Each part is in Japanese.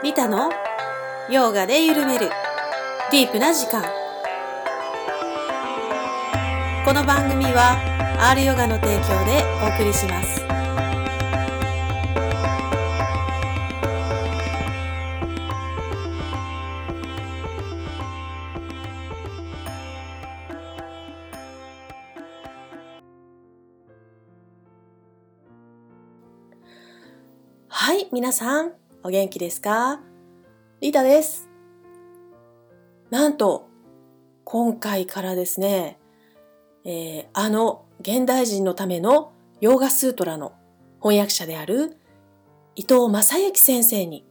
リタの？ヨガで緩める。ディープな時間。この番組は R ヨガの提供でお送りします。はい皆さん。お元気ですか？リータですなんと今回からですね、えー、あの現代人のためのヨーガスートラの翻訳者である伊藤正幸先生に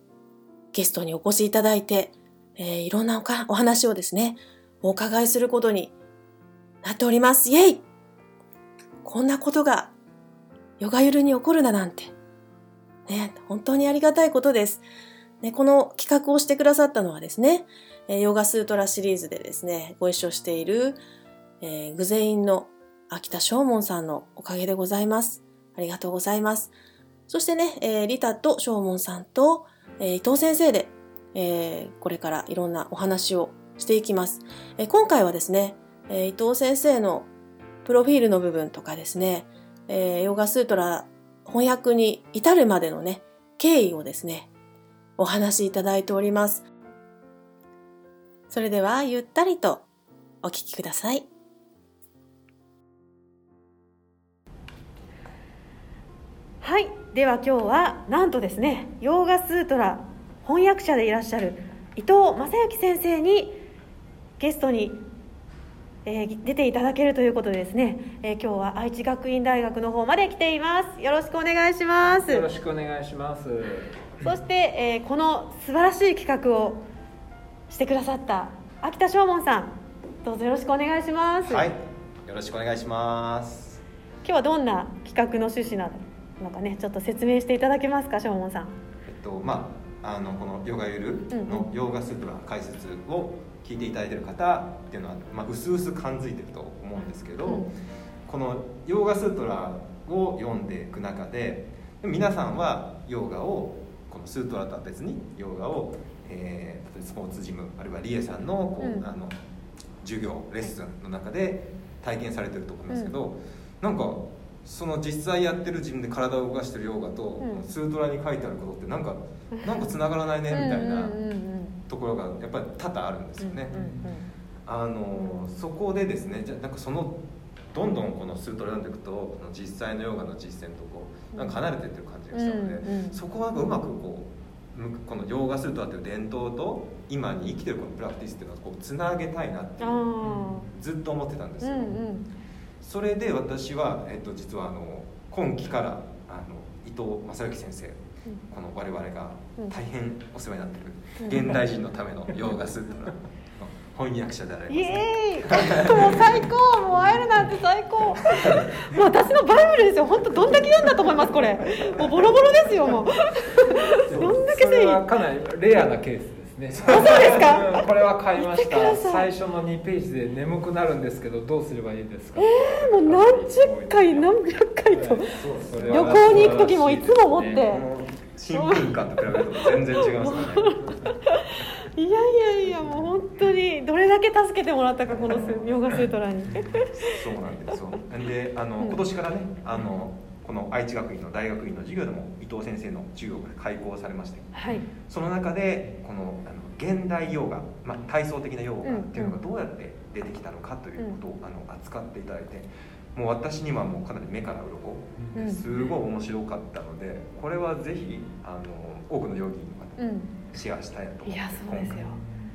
ゲストにお越しいただいて、えー、いろんなお話をですね、お伺いすることになっております。イェイこんなことがヨガゆるに起こるだなんて。ね、本当にありがたいことです。ね、この企画をしてくださったのはですね、ヨガスートラシリーズでですね、ご一緒している、えー、グゼインの秋田正門さんのおかげでございます。ありがとうございます。そしてね、えー、リタと正門さんと、えー、伊藤先生で、えー、これからいろんなお話をしていきます。えー、今回はですね、えー、伊藤先生のプロフィールの部分とかですね、えー、ヨガスートラ翻訳に至るまでのね、経緯をですね、お話しいただいております。それでは、ゆったりとお聞きください。はい、では今日はなんとですね、ヨーガスートラ翻訳者でいらっしゃる伊藤正幸先生にゲストにえー、出ていただけるということでですね、えー、今日は愛知学院大学の方まで来ています。よろしくお願いします。よろしくお願いします。そして、えー、この素晴らしい企画をしてくださった秋田正門さんどうぞよろしくお願いします。はいよろしくお願いします。今日はどんな企画の趣旨なのかねちょっと説明していただけますか正門さん。えっとまああのこのヨガゆるのヨーガスートラ解説を聞いていただいてる方っていうのは、まあ、薄々感づいてると思うんですけど、うん、このヨーガスートラを読んでいく中で皆さんはヨーガをこのスートラとは別にヨーガを、えー、スポーツジムあるいはリエさんのこう、うん、あの授業レッスンの中で体験されてると思うんですけど、うん、なんかその実際やってる自分で体を動かしてるヨガと、うん、スートラに書いてあることってなんかなんかつながらないねみたいなところがやっぱり多々あるんですよね。あのそこでですねじゃなんかそのどんどんこのスートラ読んでいくと実際のヨガの実践とこうなんか離れていってる感じがしたので、そこはうまくこうこのヨガスートラという伝統と今に生きてるこのプラクティスっていうのをこうつなげたいなってずっと思ってたんですよ。うん。うんそれで私は、えっと、実はあの今期からあの伊藤正幸先生、うん、この我々が大変お世話になってる、現代人のためのヨーガスートの翻訳者であります、ね、もう最高。もう会えるなんて最高。もう私のバイブルですよ。本当どんだけ読んだと思いますこれ。もうボロボロですよもう。どんだけそれはかなりレアなケースね、そうですか、これは買いました。最初の2ページで眠くなるんですけどどうすればいいですか？えー、もう何十回何百回と、旅行に行く時もいつも持って、新聞館と比べると全然違いますね。いやいやいやもう本当にどれだけ助けてもらったかこのヨガスートラに。そうなんですよ。であの、今年からねあのこの愛知学院の大学院の授業でも伊藤先生の授業が開講されまして、はい、その中でこのあの現代ヨガ、まあ、体操的なヨガっていうのがどうやって出てきたのかということを、あの扱っていただいてもう私にはもうかなり目から鱗すごい面白かったのでこれはぜひあの多くのヨギの方にシェアしたいなと思って、今回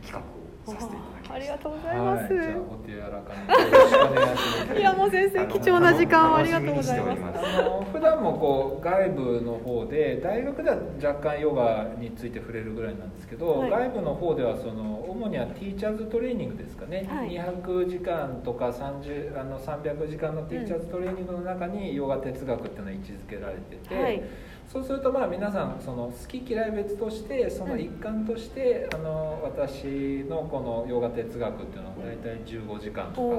企画をさせていただきますありがとうございます。はい、じゃあお手柔らかに。いやもう先生貴重な時間をありがとうございます。あの普段もこう外部の方で大学では若干ヨガについて触れるぐらいなんですけど、はい、外部の方ではその主にはティーチャーズトレーニングですかね。はい、200時間とか30あの300時間のティーチャーズトレーニングの中にヨガ哲学っていうのは位置づけられてて。はいそうするとまあ皆さんその好き嫌い別としてその一環として、あの私のこのヨガ哲学っていうのは大体15時間とか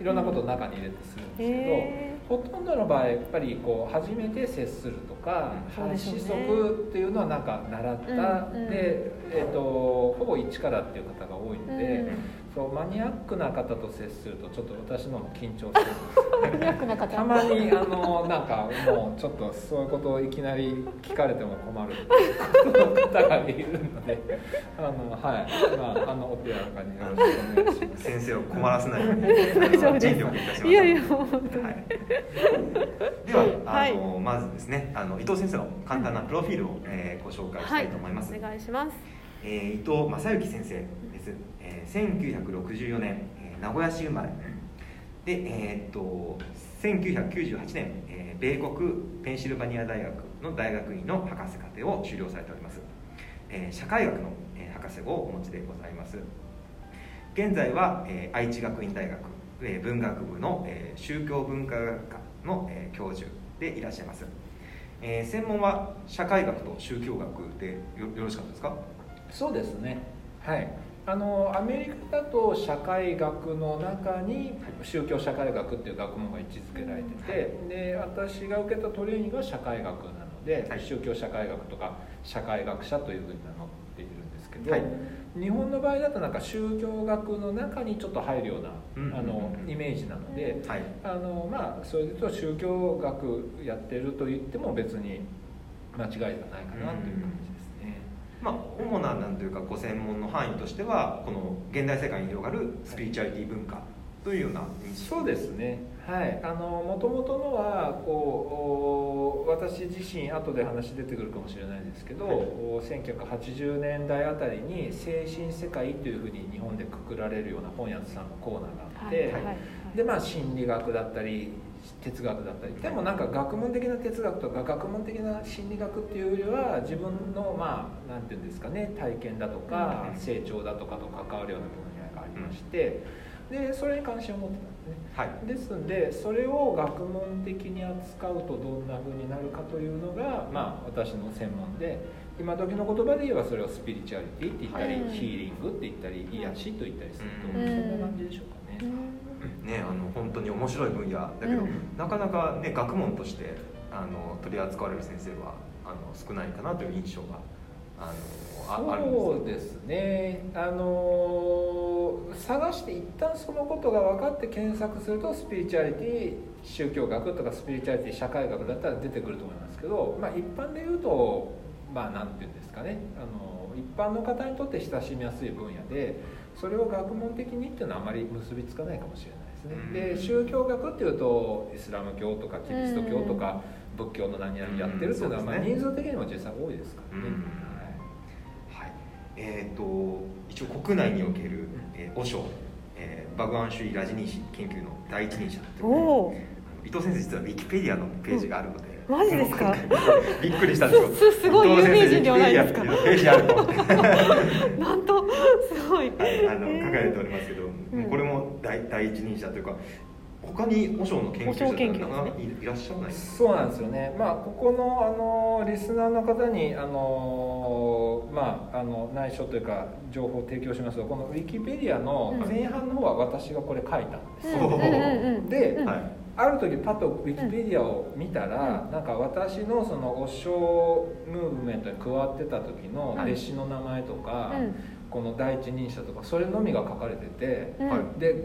いろんなことを中に入れてするんですけど、ほとんどの場合やっぱりこう初めて接するとか八子則っていうのはなんか習った、で、えーと、ほぼ一からっていう方が多いので、そうマニアックな方と接するとちょっと私のも緊張するマニアックな方。たまにあのなんかもうちょっとそういうことをいきなり聞かれても困る方がいるのであのはい。まああのお手柔らかによろしくお願いします。先生を困らせないように大丈夫です。いやいや本当に、はい、ではあの、はい、まずですねあの伊藤先生の簡単なプロフィールを、えー、ご紹介したいと思います、はい、お願いします、えー、伊藤正幸先生1964年、えー、名古屋市生まれ。で、えー、っと1998年、えー、米国ペンシルバニア大学の大学院の博士課程を修了されております、えー、社会学の、えー、博士号をお持ちでございます。現在は、えー、愛知学院大学、えー、文学部の、えー、宗教文化学科の、えー、教授でいらっしゃいます、えー、専門は社会学と宗教学でよよろしかったですか？そうですね。はいあのアメリカだと社会学の中に宗教社会学っていう学問が位置づけられてて、で私が受けたトレーニングは社会学なので、はい、宗教社会学とか社会学者というふうに名乗っているんですけど、はい、日本の場合だとなんか宗教学の中にちょっと入るような、あのイメージなので、はい、あのまあそれでと宗教学やってると言っても別に間違いではないかなという感じ。です。まあ、主ななんというかご専門の範囲としてはこの現代世界に広がるスピリチュアリティ文化というようなそうですね。はい。あのもともとのはこう私自身後で話出てくるかもしれないですけど、はい、1980年代あたりに精神世界というふうに日本でくくられるような本屋さんのコーナーがあって、はいはいはい、でまあ心理学だったり哲学だったり。でもなんか学問的な哲学とか学問的な心理学っていうよりは自分のまあ何て言うんですかね体験だとか成長だとかと関わるような分野がありまして。でそれに関心を持ってたんですね、はい、ですんでそれを学問的に扱うとどんなふうになるかというのがまあ私の専門で今時の言葉で言えばそれをスピリチュアリティって言ったり、はい、ヒーリングって言ったり癒しと言ったりすると、そんな感じでしょうかね。ね、あの本当に面白い分野。だけど、うん、なかなか、ね、学問としてあの取り扱われる先生はあの少ないかなという印象があのあそうですね。あの探して一旦そのことが分かって検索するとスピリチュアリティ宗教学とかスピリチュアリティ社会学だったら出てくると思いますけど、まあ、一般で言うとまあ何て言うんですかね。あの一般の方にとって親しみやすい分野でそれを学問的にっていうのはあまり結びつかないかもしれないですね。で宗教学っていうとイスラム教とかキリスト教とか仏教の何々やってるっていうのは、まあ、人数的にも実際多いですからね。はい。えーと、一応国内における、えー、和尚、えー、バグワン主義ラジニーシ研究の第一人者とい伊藤先生実はウィキペディアのページがあるので、マジですか？びっくりしたんですよ。すごい有名人ではないですか？ページあるとなんとすごい。あの書かれておりますけど、うん、これも第第一人者というか他に和尚の研究者っていらっしゃらない？そうなんですよね。まあここのあのリスナーの方にあのまああの内緒というか情報を提供しますとこのウィキペディアの前半の方は私がこれ書いたんですよ、うん、で、はいある時パッとウィキペディアを見たら、うん、なんか私のそのお尚ムーブメントに加わってた時の弟子の名前とか、うん、この第一人者とかそれのみが書かれてて、うん、で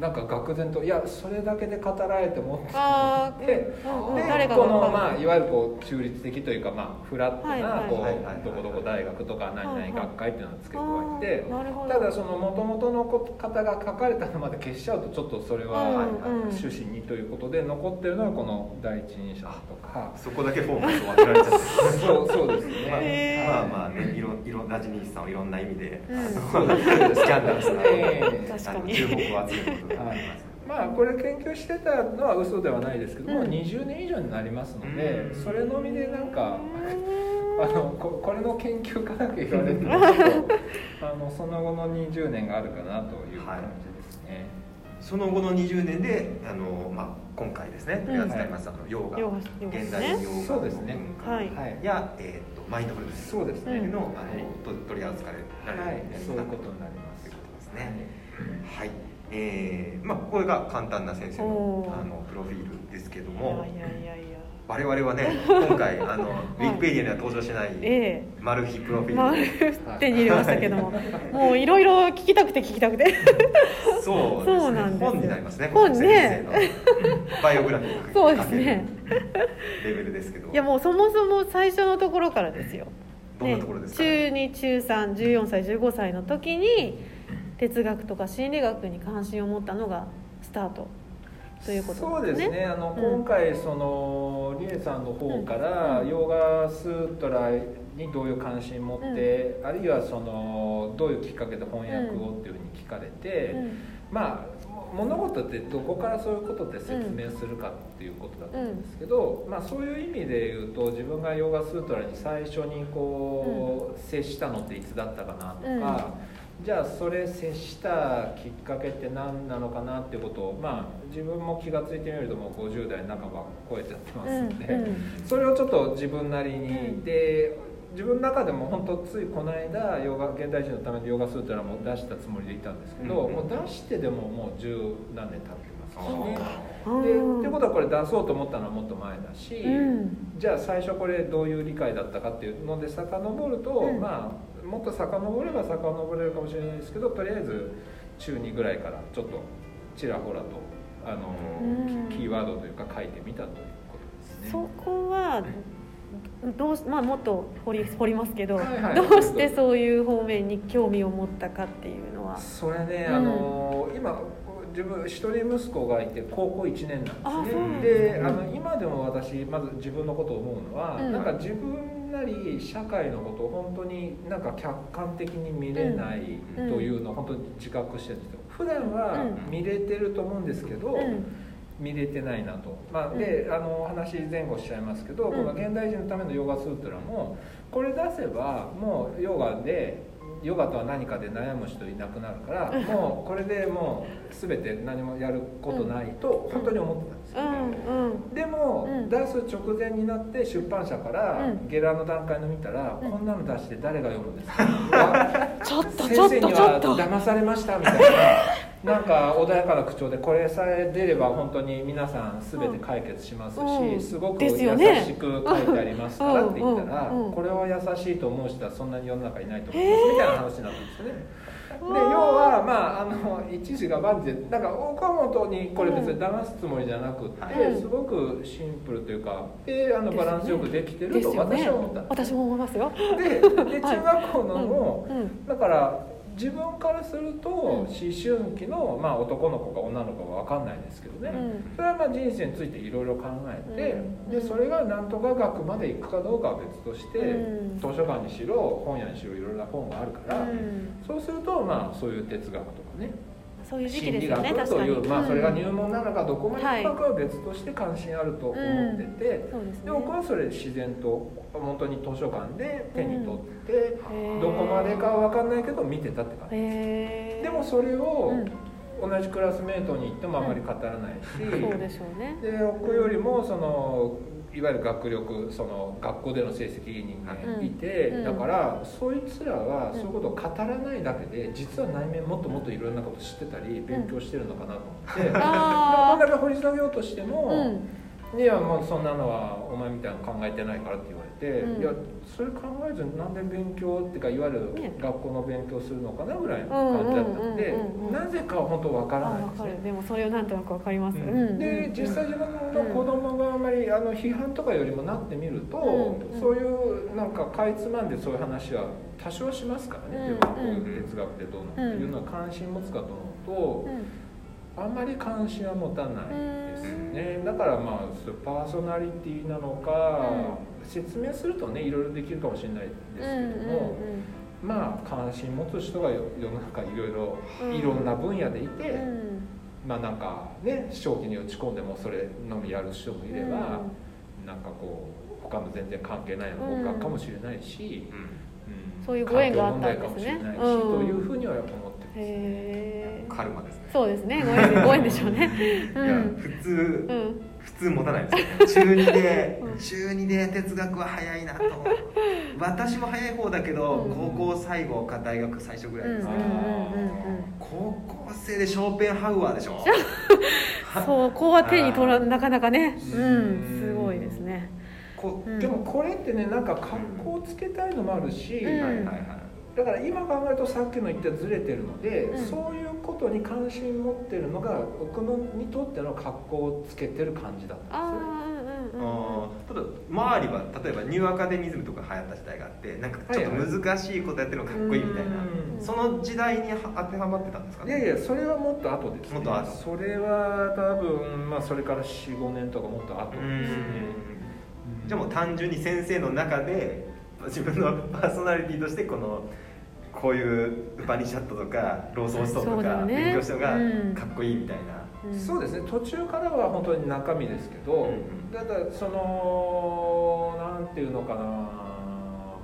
なんか愕然といやそれだけで語られてもって。でこの、まあ、いわゆるこう中立的というか、まあ、フラットなこうどこどこ大学とか何々学会っていうのをつけ加えてただそのもともとの方が書かれたのまで消しちゃうとちょっとそれは趣旨にということで残ってるのはこの第一人者とか。そこだけフォーマット分けられちゃってそうそうですね。まあまあねいろいろラジニーさんをいろんな意味で、うん、スキャンダルスな、えー、注目を集めるはい、まあこれ研究してたのは嘘ではないですけども、うん、20年以上になりますので、それのみでなんかあのここれの研究家だけ言われてると あのその後の20年があるかなという感じですね。はい、その後の20年であの、まあ、今回ですね取り扱います、あのヨガ現代洋画そうですね、はい、や、えー、とマインドフルネス。そうですね。の,、あの取り扱われられる、はい、そういうことになります。ということですね。はいえーまあ、これが簡単な先生のあのプロフィールですけども我々はね 今回あの、ウィキペディアには登場しない、ええ、マル秘プロフィール、まあ、手に入れましたけども、もういろいろ聞きたくて聞きたくて。そうそうなんです本になりますね本ねバイオグラフィーそうですね。レベルですけど。いやもうそもそも最初のところからですよ。どんなところですか、ね、中2中314歳15歳の時に哲学とか心理学に関心を持ったのがスタートということ、ね、そうですね。あの、うん、今回そのリエさんの方から、うん、ヨガスートラにどういう関心を持って、うん、あるいはそのどういうきっかけで翻訳をっていうふうに聞かれて、まあ物事ってどこからそういうことで説明するかっていうことだと思うんですけど、まあ、そういう意味で言うと自分がヨガスートラに最初にこう、接したのっていつだったかなとか。じゃあそれ接したきっかけって何なのかなっていうことをまあ自分も気が付いてみるともう50代半ば超えてやってますんで、うんうん、それをちょっと自分なりに、うん、で自分の中でも本当ついこの間ヨガ現代人のためのヨガスートラも出したつもりでいたんですけど、もう出してでももう十何年経ってね。でってことはこれ出そうと思ったのはもっと前だし、じゃあ最初これどういう理解だったかっていうので遡ると、まあもっと遡れば遡れるかもしれないですけどとりあえず中2ぐらいからちょっとちらほらとあの、キーワードというか書いてみたということですね。そこはどうまあ、もっと掘り掘りますけど、はいはい、どうしてそういう方面に興味を持ったかっていうのは。それね、うん、あの今自分一人息子がいて高校1年なんですね。であの今でも私まず自分のことを思うのは、うん、なんか自分なり社会のことを本当になんか客観的に見れないというのを本当に自覚してるんですよ。普段は見れてると思うんですけど、見れてないなと、まあ、で、あの話前後しちゃいますけど、この現代人のためのヨガスートラもこれ出せばもうヨガでヨガとは何かで悩む人いなくなるからもうこれでもう全て何もやることないと本当に思ってたんですよ、うんうん、でも、うん、出す直前になって出版社からゲラの段階の見たら、こんなの出して誰が読むんですか？ちょっと先生には騙されましたみたいななんか穏やかな口調でこれさえ出れば本当に皆さん全て解決しますし、すごく優しく書いてありますからって言ったら、これは優しいと思う人はそんなに世の中いないと思います。みたいな話になったんですよね。で要はまああの一時が万事でなんか岡本にこれ別に騙すつもりじゃなくて、すごくシンプルというかであのバランスよくできてると私は思った、私も思いますよ。でで中学校のも、だから自分からすると思春期の、まあ、男の子か女の子か分かんないですけどね、それはまあ人生についていろいろ考えて、でそれが何とか学まで行くかどうかは別として、図書館にしろ本屋にしろいろいろな本があるから、そうするとまあそういう哲学とかねそういう時期ですよねという、まあ、それが入門なのかどこまで行くかは別として関心あると思ってて、で僕はそれ自然と本当に図書館で手に取って、どこまでかは分かんないけど見てたって感じ。ですでもそれを、同じクラスメートに行ってもあまり語らないし、そうでしょうね。で僕よりもそのいわゆる学力その学校での成績いい人間いて、うん、だからそいつらはそういうことを語らないだけで実は内面もっともっといろんなこと知ってたり勉強してるのかなと思って、うん、だけ掘り下げようとしても、うん、いやもうそんなのはお前みたいなの考えてないからって言われて、うん、いやそれ考えずになんで勉強っていうかいわゆる学校の勉強するのかなぐらいの感じだったんでなぜかは本当わからないですね。でもそれをなんとなくわかります、で実際自分の子供があんまりあの批判とかよりもなってみると、そういうなんかかいつまんでそういう話は多少しますからね、こういう哲学でどうのっていうのは関心持つかと思うと、あんまり関心は持たないですね、だからまあパーソナリティなのか、説明するとねいろいろできるかもしれないですけども、まあ関心持つ人が世の中いろいろいろんな分野でいて、まあなんかね正気に打ち込んでもそれのみやる人もいれば、うん、なんかこう他の全然関係ないのがかもしれないし、うん。そういうご縁があったんですね。というふうには思ってます。カルマですね。そうですね。ご縁ご縁でしょうね。いや普通、普通持たないですよ、ね。中二で中二で哲学は早いなと。私も早い方だけど、うん。高校最後か大学最初ぐらいですね、うんうんうんうん高校生でショーペンハウアーでしょ。そうこうは手に取らなかなかね。ううんんすごいですね。こうん。でもこれってねなんか格好つけたいのもあるし、うん。はいはいはいだから今考えるとさっきの言ったずれてるので、うん。そういうことに関心持ってるのが僕のにとっての格好をつけてる感じだったんですよ。ねああうんうんうんあーただ周りは例えばニューアカデミズムとか流行った時代があってなんかちょっと難しいことやってるのかっこいいみたいな、うんその時代には当てはまってたんですか？ねいやいやそれはもっと後ですね。もっと後。それは多分まあそれから45年とかもっと後ですね。じゃあもう単純に先生の中で自分のパーソナリティとしてこのこういうウパニシャットとかローソンストーンとか勉強したのがうん。かっこいいみたいな、うん。そうですね。途中からは本当に中身ですけど、うん。だからそのなんていうのかな。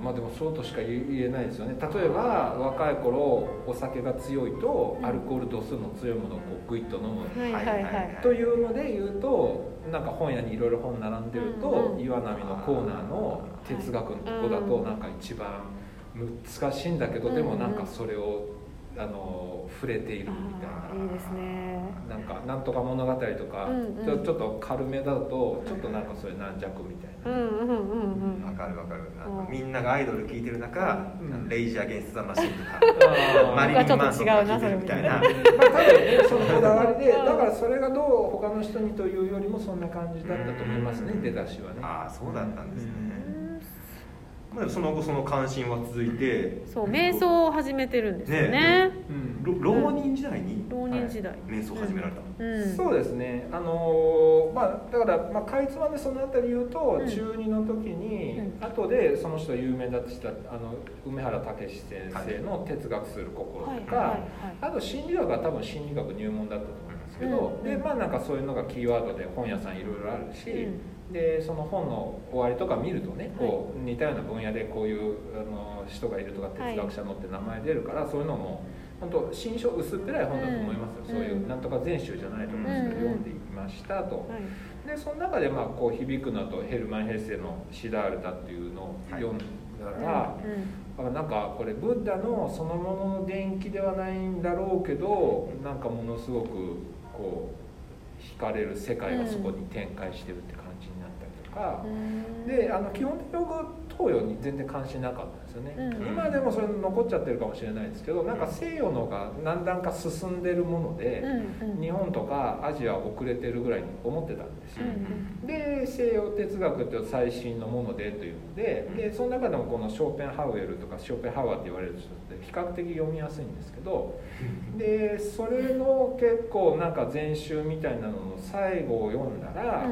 まあでもそうとしか言えないですよね。例えば若い頃お酒が強いとうん。アルコール度数の強いものをこうグイッと飲む、はいはいはい。というので言うとなんか本屋にいろいろ本並んでると、うんうん。岩波のコーナーの哲学のとこだはいとなんか一番難しいんだけど、うんでもなんかそれをあの触れているみたいな。いいですね。なんかなんとか物語とか、うんうん。ちょちょっと軽めだとちょっとなんかそれ軟弱みたいな、うんうんうんうん。わかるわかる。みんながアイドル聴いてる中、うん。レイジー・アゲンスト・ザ・マシンとか、マリリン・マンソンとか聴いてるみたいな。まあ多分ねそのこだわりでうん。だからそれがどう他の人にというよりもそんな感じだったと思いますねうん。出だしはね。ああそうだったんですね、うんまあ、その後その関心は続いて。そう瞑想を始めてるんですよね。うん。ろ浪人時代に？浪人時代、瞑想を始められたの、うん。そうですね。あのーまあだから、まあ、かいつまんでそのあたり言うと、うん。中2の時に、うん。後でその人有名だとしたあの梅原武史先生の「哲学する心」とか、はいはいはいあと心理学は多分心理学入門だったと思いますけど、うん。でまあなんかそういうのがキーワードで本屋さんいろいろあるし、うんでその本の終わりとか見るとねこう似たような分野でこういうあの人がいるとか哲学者のって名前出るから、そういうのも本当新書薄っぺらい本だと思いますよ、うん。そういうなんとか全集じゃないと思うんですけど、うん読んでいきましたと。はい。でその中でまあこう響くのとヘルマン・ヘッセの「シダールダ」っていうのを読んだら、うん。あなんかこれブッダのそのものの伝記ではないんだろうけどなんかものすごくこう惹かれる世界がそこに展開してるってか、うん。であの基本的に僕東洋に全然関心なかったんですよね、うん。今でもそれ残っちゃってるかもしれないですけどなんか西洋のが何段か進んでるもので、うんうん。日本とかアジアは遅れてるぐらいに思ってたんですよ、うんで西洋哲学って最新のものでというのででその中でもこのショーペンハウエルとかショーペンハウアーって言われる人って比較的読みやすいんですけどでそれの結構なんか全集みたいなのの最後を読んだら、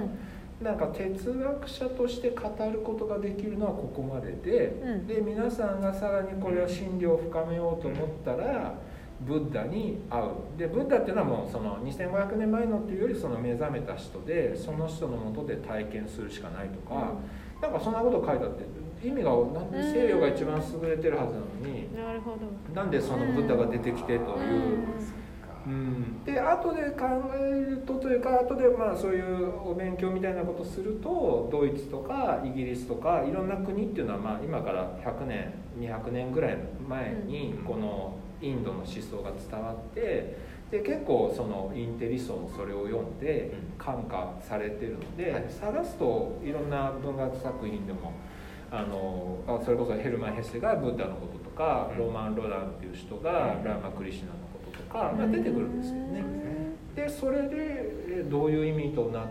なんか哲学者として語ることができるのはここまでで、うん。で皆さんがさらにこれは真理を深めようと思ったら、ブッダに会う。でブッダっていうのはもうその2500年前のっていうよりその目覚めた人でその人のもとで体験するしかないとか、なんかそんなこと書いてあって意味がなんで西洋が一番優れてるはずなのに、なるほど。なんでそのブッダが出てきてという。うん、で後で考えるとというか後でまあそういうお勉強みたいなことするとドイツとかイギリスとかいろんな国っていうのはまあ今から100年200年ぐらい前にうん。このインドの思想が伝わってで結構そのインテリ層もそれを読んでうん。感化されてるので、はい。探すといろんな文学作品でも。あのあそれこそヘルマン・ヘッセがブッダのこととか、うん。ロマン・ロダンっていう人がうん。ラーマ・クリシュナのこととか、まあ、出てくるんですけどね。うん。でそれでえどういう意味となっ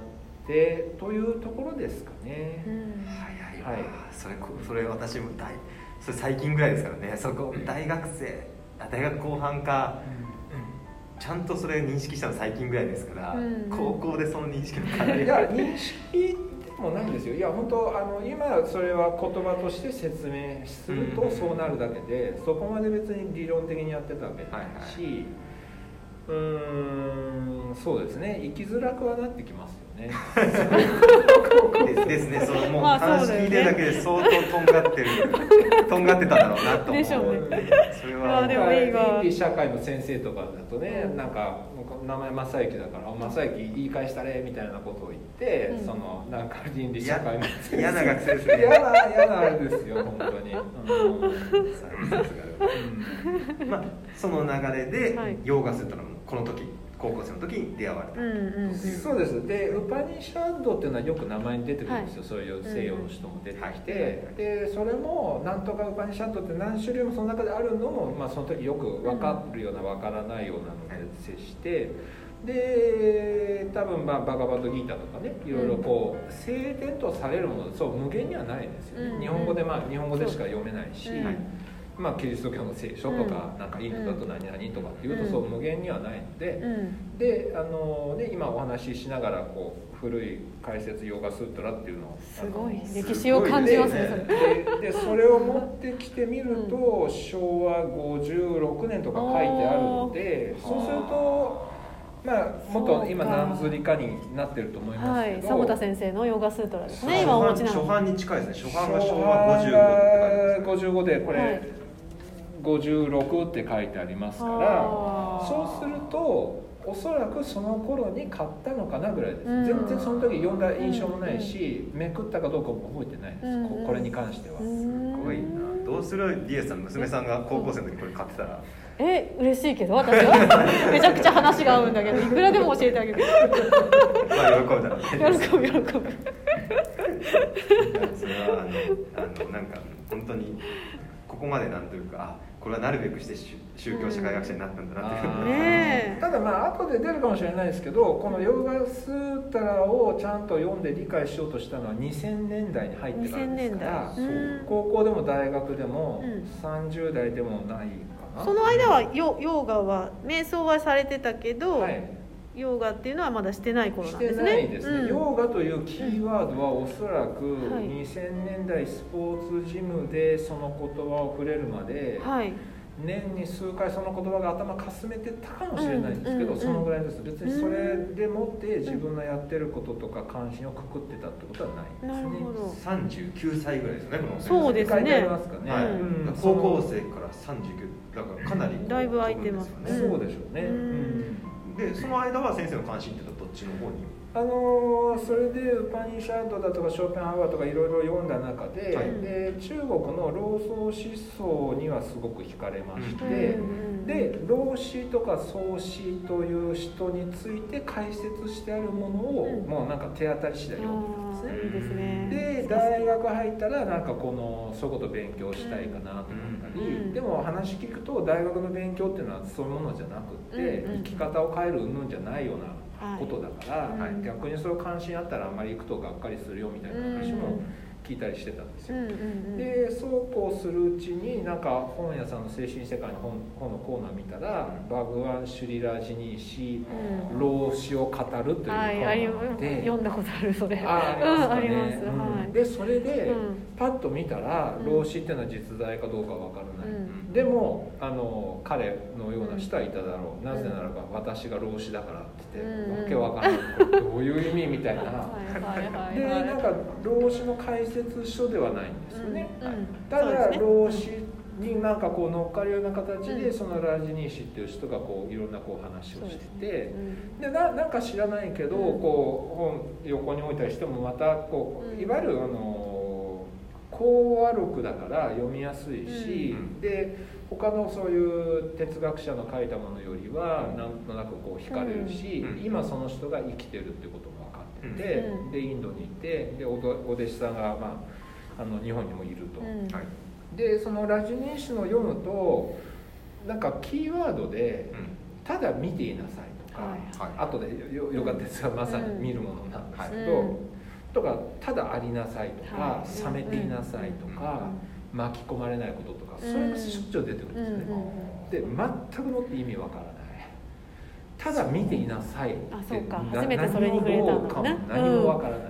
てというところですかね、うん。早いわ、はい。それこそれ私も大それ最近ぐらいですからね。そこ大学生あ大学後半か。ちゃんとそれ認識したの最近ぐらいですから、うん。高校でその認識の感じいや認識でもないんですよ。いや本当あの今それは言葉として説明するとうんそうなるだけで、そこまで別に理論的にやってたわけじゃないし、うーんそうですね。生きづらくはなってきますよね。ですですね。そのもうまあ話聞いてるだけで相当とんがってる とんがってたんだろうなと思う。でしょうね。それはでもいいわ。倫理社会の先生とかだとね、なんかの名前正行だから「正行言い返したれ」みたいなことを言って、うん、そのなんか倫理社会の嫌な学生ですね。嫌な嫌なあれですよ本当に、うん、まあその流れで洋画するとのこの時高校生の時に出会われた、うんうんうん、そうです。でウパニシャンドっていうのはよく名前に出てくるんですよ、はい、そういう西洋の人も出てきて、うんうん、でそれもなんとかウパニシャンドって何種類もその中であるのも、まあ、その時よく分かるような分からないようなので接して。で多分まあバカバッドギーターとかねいろいろこう聖典とされるものそう無限にはないですよね、うんうん、日本語でまあ日本語でしか読めないし、うんまあ、キリスト教の聖書とか、うん、なんかインドだと何々とかっていうと、そう無限にはないので、うん、であのね今お話ししながらこう古い解説ヨガスートラっていうのをすごい。歴史を感じますねででそれを持ってきてみると、うん、昭和56年とか書いてあるのでそうすると。まあ、もっと今何釣りかになってると思いますけど、はい、迫田先生のヨガスートラですね今お持ちなの。初版に近いですね。初版が昭和55って書いてます55でこれ、はい56って書いてありますからそうするとおそらくその頃に買ったのかなぐらいです、うん、全然その時読んだ印象もないし、うん、めくったかどうかも覚えてないです、うん、これに関しては、すごいな。どうするリエさん娘さんが高校生の時これ買ってたら。え嬉しいけど私は？めちゃくちゃ話が合うんだけど。いくらでも教えてあげる。まあ喜ぶだろうね喜ぶ喜ぶ。それはあのあのなんか本当にここまでなんというかこれはなるべくして宗教社会学者になったんだなっていう、ね、ただまあ後で出るかもしれないですけどこのヨガスータラをちゃんと読んで理解しようとしたのは2000年代に入ってからですから高校でも大学でも30代でもないかな、その間はヨヨガは瞑想はされてたけど、はいヨーガっていうのはまだしてない頃なんですね。してないですね。うん、ヨーガというキーワードはおそらく2000年代スポーツジムでその言葉を触れるまで、はい、年に数回その言葉が頭かすめてたかもしれないんですけど、そのぐらいです。別にそれでもって自分のやってることとか関心をくくってたってことはないですね。39歳ぐらいですねこのそうですね。書いますかね、はい。うん、高校生から39だからかなりだいぶ空いてますね。そうでしょうね、うんでその間は先生の関心っていうのはどっちの方に？あのそれでウパニシャードだとかショーペンハワーとかいろいろ読んだ中ではい、で中国の老荘思想にはすごく惹かれまして、うん、で老子とか創子という人について解説してあるものを、うん、もうなんか手当たり次第読んでたんですね。いいですね。で大学入ったらなんかこのそういうこと勉強したいかなと思ったり、うん、でも話聞くと大学の勉強っていうのはそういうものじゃなくって生き方を変える云々じゃないようなことだから、はい、逆にそれ関心あったらあんまり行くとがっかりするよみたいな話も聞いたりしてたんですよ、うんうんうん、でそうこうするうちになんか本屋さんの精神世界の本本のコーナー見たら「バグワン・シュリラジニーシ、うん、老子を語る」という本があって、読んだことあるそれ。ああります、ね。うん、でそれで、パッと見たら老子っていうのは実在かどうかわからない、でもあの彼のような人はいただろう。なぜならば私が老子だからって言って、わけわからないどういう意味みたいな。でなんか老子の解説書ではないんですよね、ただ、ね、老子になんかこう乗っかるような形で、そのラージニーシっていう人がこういろんなこう話をしててでななんか知らないけど、こう本横に置いたりしてもまたこういわゆるあの講話録だから読みやすいし、で他のそういう哲学者の書いたものよりはなんとなくこう惹かれるし、今その人が生きてるってこともって、うん、でインドにいてでおお弟子さんが、まあ、あの日本にもいると、はい、でそのラジニーシュの読むとなんかキーワードで「ただ見ていなさい」とか、はい、後でよよかったですがまさに見るものなんですけど、とか「ただありなさい」とか「冷めていなさい」とか。巻き込まれないこととか、それがしょっちゅう出てくるんですね、で全くもって意味わからない。ただ見ていなさいあそうか。初めてそれに触れたのね。何もわからない、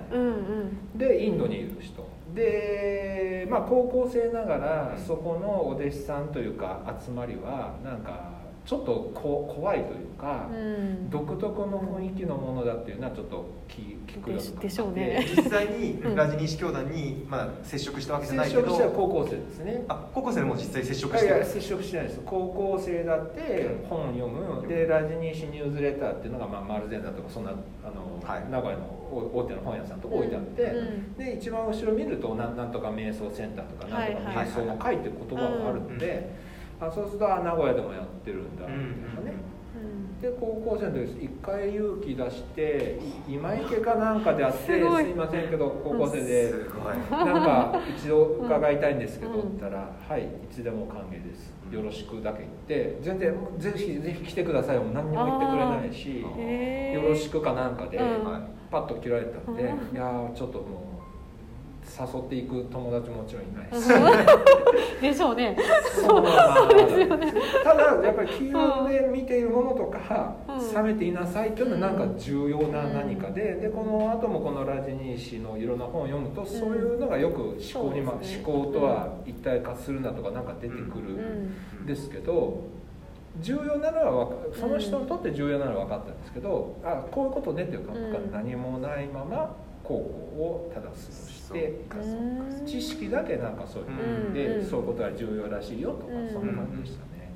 でインドにいる人。でまあ高校生ながらそこのお弟子さんというか集まりはなんかちょっとこ怖いというか、うん、独特の雰囲気のものだっていうのはちょっと聞聞くようでしょうね。実際にラジニシ教団に、まあ、接触したわけじゃないけど。接触した高校生ですね。あ高校生も実際接触していや接触してないです。高校生だって本読む。でラジニシニューズレターっていうのが、まあ、丸善だとかそんなあの、はい、名古屋の大手の本屋さんとか置いてあって、うん、で一番後ろ見るとなんなんとか瞑想センターとかなんとか瞑想が書いてる言葉があるので、あそうするとあ名古屋でもやってるんだみたいなね、で高校生の時一回勇気出して今池かなんかであってすい。ませんけど高校生でなんか一度伺いたいんですけどって言ったら「はいいつでも歓迎です。よろしく」だけ言って。全然ぜひぜひ来てくださいも何にも言ってくれないし「よろしく」かなんかでパッと切られたんでいやちょっともう。誘っていく友達もちろんいないし。でしょうね。そうですよね。ただやっぱり黄色で見ているものとか、冷めていなさいというのはなんか重要な何かででこの後もこのラジニー氏のいろんな本を読むと、そういうのがよく思考に、ま、思考とは一体化するなとかなんか出てくるんですけど、重要なのはその人にとって重要なのは分かったんですけど、あこういうことねっていう感覚が何もないまま高校をただ過ごして知識だけなんかそういうで、そういうことは重要らしいよとか、そんな感じでしたね。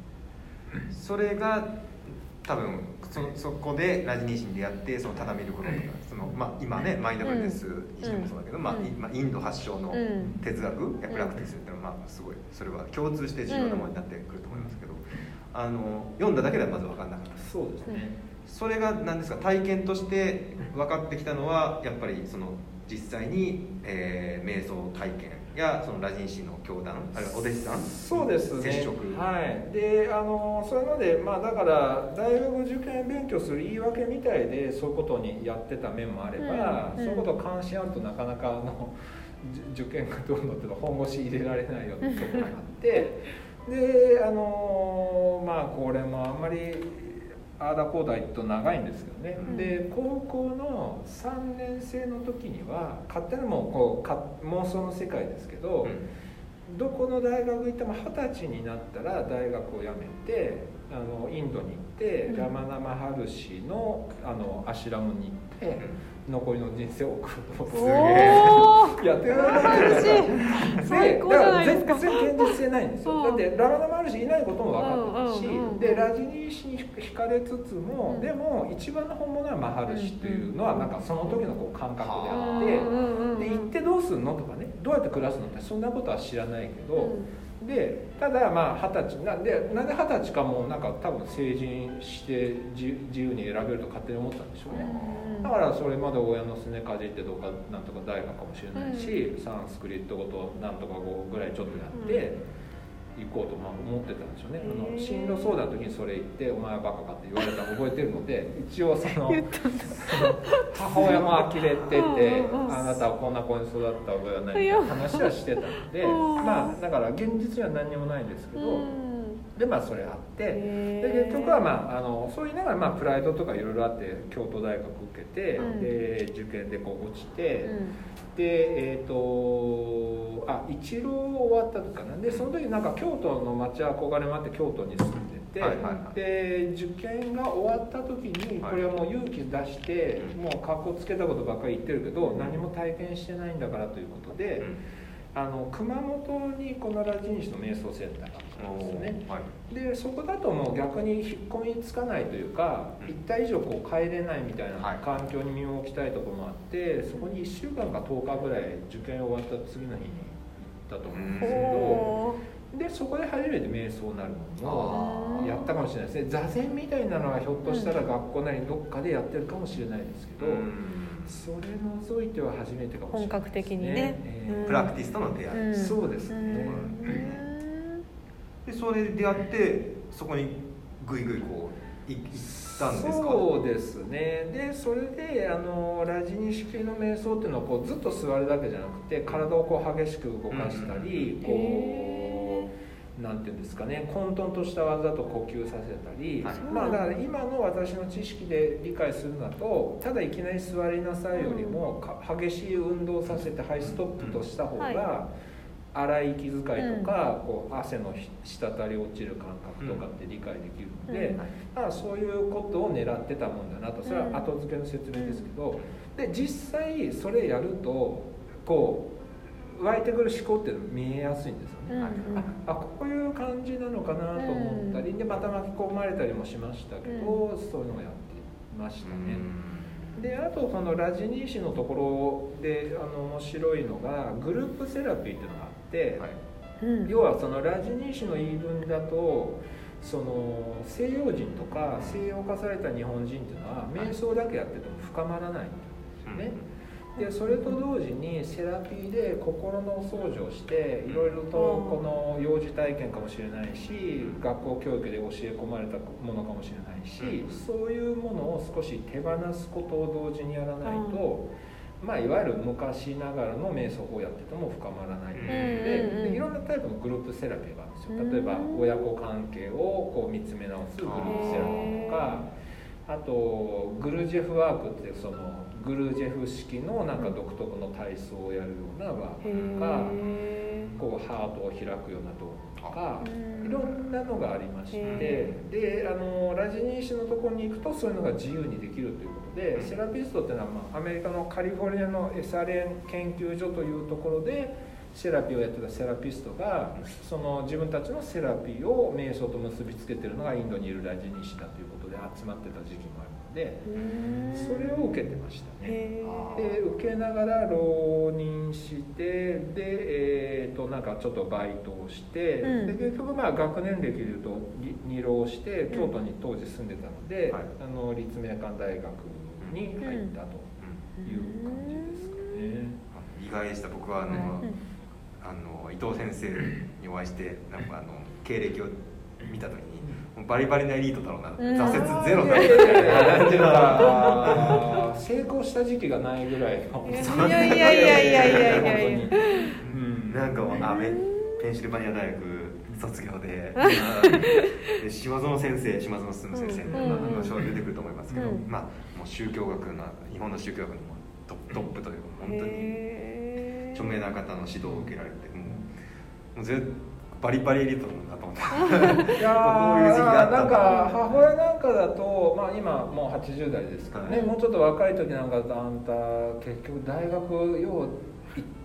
それが多分そそこでラジニーシに出会ってその畳見ることとかその、まあ、今ねマインドフルネスにしてもそうだけど、まあ、まあ、インド発祥の哲学やプラクティスっていうのは、まあ、すごいそれは共通して重要なものになってくると思いますけど、あの読んだだけではまず分かんなかった。そうですね。それが何ですか？体験として分かってきたのはやっぱりその実際に、えー、瞑想体験やそのラジンシの教団あるいはお弟子さんそうですね。接触。はい。であのそういうのでまあだから大学受験勉強する言い訳みたいでそういうことにやってた面もあれば、うん、そういうこと関心あるとなかなかあの受験がどうのっての本腰入れられないようなところがあって。であのまあこれもあんまりああだこうだ言と長いんですけどね、うん、で高校の3年生の時には勝手にもこうか妄想の世界ですけど、うん、どこの大学行っても二十歳になったら大学を辞めてあのインドに行って、うん、ラマナマハルシのあのアシュラムに行って。残りの人生を送るとすげえ。やってるな最高じゃないですか。全然現実性ないんですよ、だってララナマルシいないことも分かってたし、でラジニー氏に惹かれつつも、でも一番の本物はマハルシというのはなんかその時のこう感覚であって、で行ってどうすんのとかねどうやって暮らすのってそんなことは知らないけど、でただまあ二十歳。なんでなんで二十歳かもなんか多分成人して自由に選べると勝手に思ったんでしょうね、だからそれまで親のすねかじってどうかなんとか大学かもしれないし、サンスクリット語となんとか語ぐらいちょっとやって。行こうとまあ思ってたんでしょうね。あの進路相談の時にそれ言って「お前はバカか」って言われたの覚えてるので 一応その母親も呆れてて「あなたはこんな子に育った覚えはない」みたいな話はしてたのでまあだから現実には何にもないんですけど。でまあそれあってで結局はまああのそう言いながらまあプライドとかいろいろあって京都大学受けて、で受験でこう落ちて、でえっ、ー、とあ一浪終わった時かな。でその時なんか京都の町憧れもあって京都に住んでて、はいはいはい、で受験が終わった時にこれはもう勇気出して、もうかっこつけたことばっかり言ってるけど、何も体験してないんだからということで。うんあの熊本にこのラジニシの瞑想センターがあったんですよね、はい、でそこだともう逆に引っ込みつかないというか、うん、1体以上こう帰れないみたいな環境に身を置きたいところもあって、はい、そこに1週間か10日ぐらい受験終わった次の日に行ったと思うんですけど、うん、でそこで初めて瞑想なるものをやったかもしれないですね。座禅みたいなのはひょっとしたら学校なりどっかでやってるかもしれないですけど、うんそれ除いては初めてかもしれない、ね、本格的にね、えー、プラクティスとの出会い、うん、そうですね、でそれで出会ってそこにぐいぐいこう行ったんですか？そうですね。でそれであのラジニ式の瞑想っていうのはこうずっと座るだけじゃなくて体をこう激しく動かしたり、うん、こうなんていうんですかね混沌とした技と呼吸させたり、はい、まあだから今の私の知識で理解するのとただいきなり座りなさいよりも、うん、激しい運動させてはいストップとした方が、荒い息遣いとか、うん、こう汗の滴り落ちる感覚とかって理解できるので、うん、そういうことを狙ってたもんだなと。それは後付けの説明ですけど、で実際それやるとこう湧いてくる思考っていうの見えやすいんですよね、うんうん、ああこういう感じなのかなと思ったりでまた巻き込まれたりもしましたけど、そういうのをやってましたね。であとそのラジニー氏のところであの面白いのがグループセラピーっていうのがあって、はい、要はそのラジニー氏の言い分だとその西洋人とか西洋化された日本人っていうのは瞑想だけやってても深まらないんですよね。でそれと同時にセラピーで心のお掃除をしていろいろとこの幼児体験かもしれないし学校教育で教え込まれたものかもしれないしそういうものを少し手放すことを同時にやらないと。まあ、いわゆる昔ながらの瞑想法をやってても深まらないというのででいろんなタイプのグループセラピーがあるんですよ。例えば親子関係をこう見つめ直すグループセラピーとかあとグルジェフワークってそのグルジェフ式のなんか独特の体操をやるようなワー。クとかこうハートを開くような動画とかいろんなのがありましてであのラジニー氏のところに行くとそういうのが自由にできるということでセラピストっていうのは、まあ、アメリカのカリフォルニアのエサレン研究所というところでセラピーをやってたセラピストがその自分たちのセラピーを瞑想と結びつけてるのがインドにいるラジニー氏だということで集まってた時期もあるのでそれを受けてましたね。で受けながら浪人してでえっ、ー、となんかちょっとバイトをして、うん、で結局まあ学年歴でいうと二浪して京都に当時住んでたので、うん、あの立命館大学に入ったという感じですかね、意外でした。僕はあの、あの伊藤先生にお会いしてなんかあの経歴を見た時にバリバリなエリートだろうな、挫折ゼロだな成功した時期がないぐらいのいやいやいやいやいやいやいやなんかもうアメペンシルバニア大学卒業で島園先生島園進先生の後ほど出てくると思いますけど、まあもう宗教学の日本の宗教学のトップというか本当に著名な方の指導を受けられてもうもうぜバリバリエリートなんだと思って。いやなんか母親なんかだと、まあ、今もう80代ですからね、はい、もうちょっと若い時なんかだとあんた結局大学よう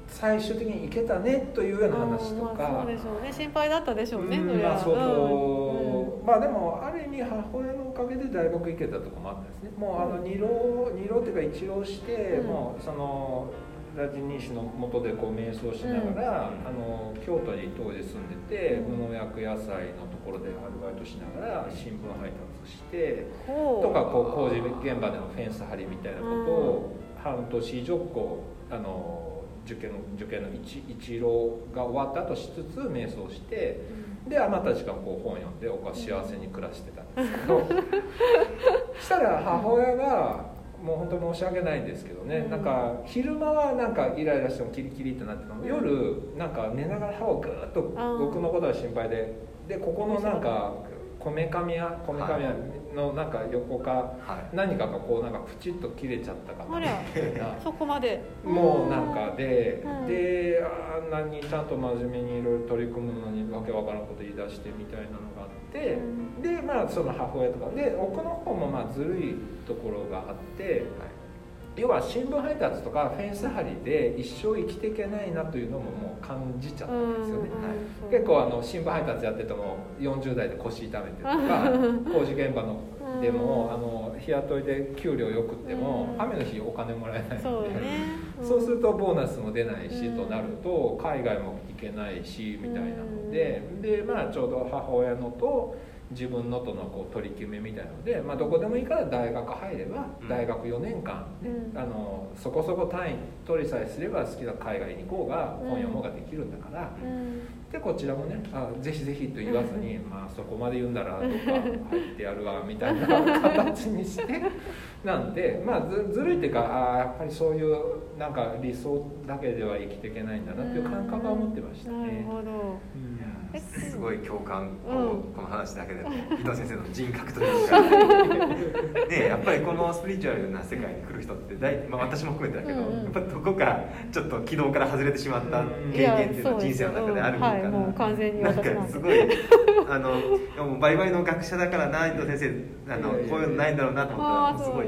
最終的に行けたねというような話とか、まあ、そうでしょうね。心配だったでしょうね、うん、まあそうん、まあでもある意味母親のおかげで大学行けたとかもあったんですね。もうあの二浪二浪っていうか一浪して、もうそのラジニー氏のもとでこう瞑想しながら、あの京都に当時住んでて、無農薬野菜のところでアルバイトしながら新聞配達してとかこう工事現場でのフェンス張りみたいなことを半年以上こうあの受験受験の一一浪が終わった後しつつ瞑想して、で余った時間こう本読んで僕は幸せに暮らしてたんですけど したら母親がもう本当に申し訳ないんですけどね、なんか昼間はなんかイライラしてもキリキリってなっても、夜なんか寝ながら歯をグーッと僕のことが心配ででここのなんかこめかみやこめかみやのなんか横か、はい、何かがこうなんかプチッと切れちゃったかなみたいな。そこまで？もうなんかで、うん、であんなにちゃんと真面目にいろいろ取り組むのにわけわからんこと言い出してみたいなのがあって、うん、でまあその母親とか。で奥の方もまあずるいところがあって、はい要は新聞配達とかフェンス張りで一生生きていけないなというのももう感じちゃったんですよね、はい、結構あの新聞配達やってても40代で腰痛めてとか工事現場のでも、あの日雇いで給料よくっても、雨の日お金もらえないので。そうするとボーナスも出ないし、となると海外も行けないしみたいなので、でまあちょうど母親のと自分のとのこう取り決めみたいので、まあ、どこでもいいから大学入れば大学4年間、ね、うん、あのそこそこ単位取りさえすれば好きな海外に行こうが本読もうができるんだから、うん、でこちらもねあぜひぜひと言わずに、まあ、そこまで言うんだらとか入ってやるわみたいな形にして なんでまあずずるいっていうかあやっぱりそういうなんか理想だけでは生きていけないんだなっていう感覚は持ってましたね。なるほど、うん。すごい共感を、この話だけでも 伊藤先生の人格というか。ねやっぱりこのスピリチュアルな世界に来る人って大、まあ、私も含めてだけど、うんうん、やっぱどこかちょっと軌道から外れてしまった経験っていうのは人生の中であるのかな、はい、もう完全になんかすごいあのもうバリバリの学者だからな伊藤先生。あのこういうのないんだろうなと思ったらすごい。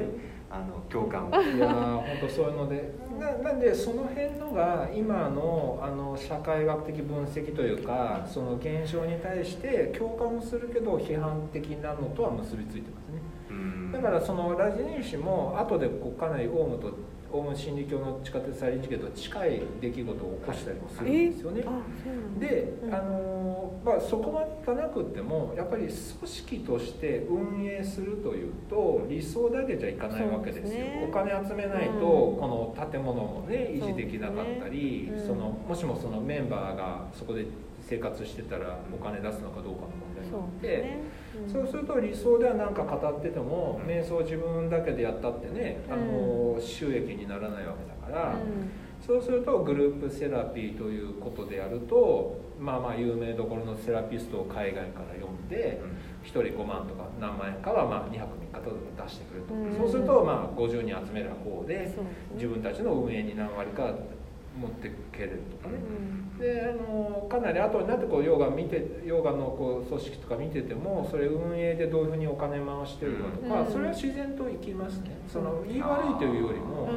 あの共感を。いや本当そういうので。ななんでその辺のが今のあの社会学的分析というかその現象に対して共感もするけど批判的なのとは結びついてますね。だからそのラジニー氏も後でこうかなりオウムとオウム真理教の地下鉄サリン事件と近い出来事を起こしたりもするんですよね。で、あのまあ、そこまでいかなくってもやっぱり組織として運営するというと理想だけじゃいかないわけですよ。すね、お金集めないと、この建物もね維持できなかったり、そ、ねうん、のもしもそのメンバーがそこで生活してたらお金出すのかどうかの問題になって。そうすると理想では何か語ってても、瞑想自分だけでやったってね、あの収益にならないわけだから、そうするとグループセラピーということでやるとまあまあ有名どころのセラピストを海外から呼んで、1人5万とか何万円かはまあ2泊3日とか出してくれると、そうするとまあ50人集める方で自分たちの運営に何割か持っていけるとかね、うん、であのかなり後になってこうヨガ見てヨガのこう組織とか見ててもそれ運営でどういうふうにお金回してるかとか、うん、それは自然といきますね。その言い悪いというよりも、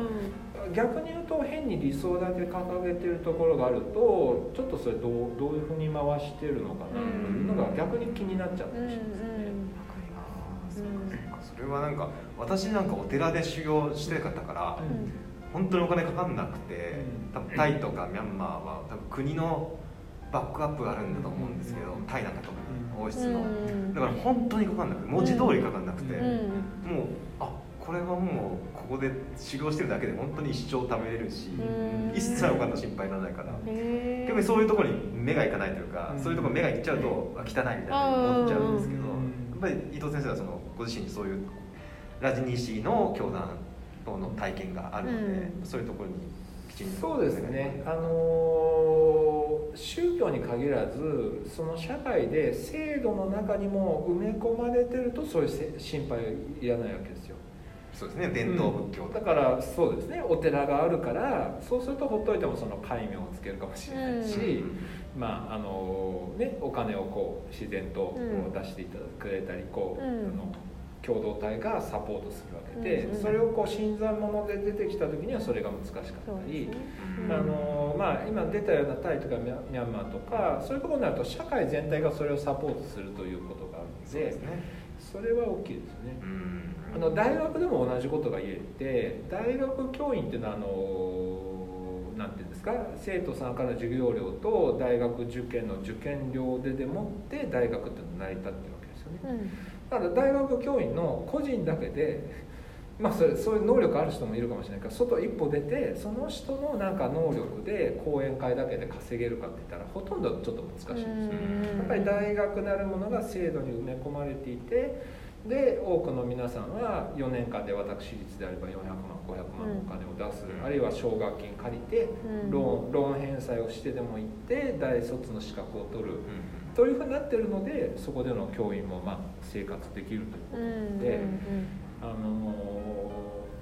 うん、逆に言うと変に理想だけ掲げてるところがあるとちょっとそれどうどういうふうに回してるのかなっていうのが逆に気になっちゃったりしますね。それはなんか私なんかお寺で修行してたから、本当にお金かかんなくて、多分タイとかミャンマーは多分国のバックアップがあるんだと思うんですけど、タイなんか特に王室の、だから本当にかかんなくて文字通りかかんなくて、もうあこれはもうここで修行してるだけで本当に一生食べれるし、一切お金の心配にならないから。逆にそういうところに目がいかないというか、そういうところ目がいっちゃうと汚いみたいな思っちゃうんですけど、やっぱり伊藤先生はそのご自身にそういうラジニーシーの教団の体験があるので、うん、そういうところにきちんと。そうですね。あの宗教に限らずその社会で制度の中にも埋め込まれてるとそういう心配いらないわけですよ。そうですね。伝統仏教、うん、だからそうですね。お寺があるからそうするとほっといてもその戒名をつけるかもしれないし、うん、まああのねお金をこう自然と出していただくれたりこう、あの共同体がサポートするわけで、うんうん、それをこう新参者で出てきた時にはそれが難しかったり、ね。うん、あのまあ、今出たようなタイとかミャンマーとかそういうところになると社会全体がそれをサポートするということがあるので、ね、それは大きいですね。あの大学でも同じことが言えて大学教員っていうのはあのなんていうんですか生徒さんからの授業料と大学受験の受験料ででもって大学っていうのは成り立ってるわけですよね。うんだから大学教員の個人だけでまあそれそういう能力ある人もいるかもしれないから外一歩出てその人のなんか能力で講演会だけで稼げるかって言ったらほとんどちょっと難しいんですよ。やっぱり大学なるものが制度に埋め込まれていてで多くの皆さんは4年間で私立であれば400万500万のお金を出す、うん、あるいは奨学金借りてローンローン返済をしてでも行って大卒の資格を取る。うんというふうになってるのでそこでの教員もまあ生活できるということで、あの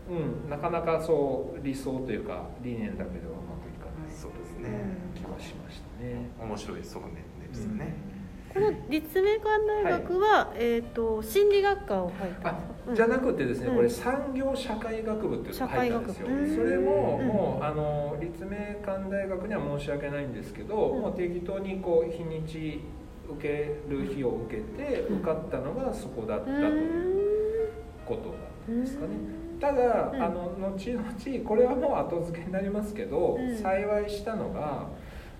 うんなかなかそう理想というか理念だけではうまくいかないそうですね。気がしましたね。面白い側面ですよね。この立命館大学は、はい、えっ、ー、と心理学科を入ったじゃなくてですね、うん、これ産業社会学部っていうのが入ったんですよ。それも、うん、もうあの立命館大学には申し訳ないんですけど、うん、もう適当にこう日にち受ける日を受けて受かったのがそこだったということなんですかね。ただ、あの後々これはもう後付けになりますけど、幸いしたのが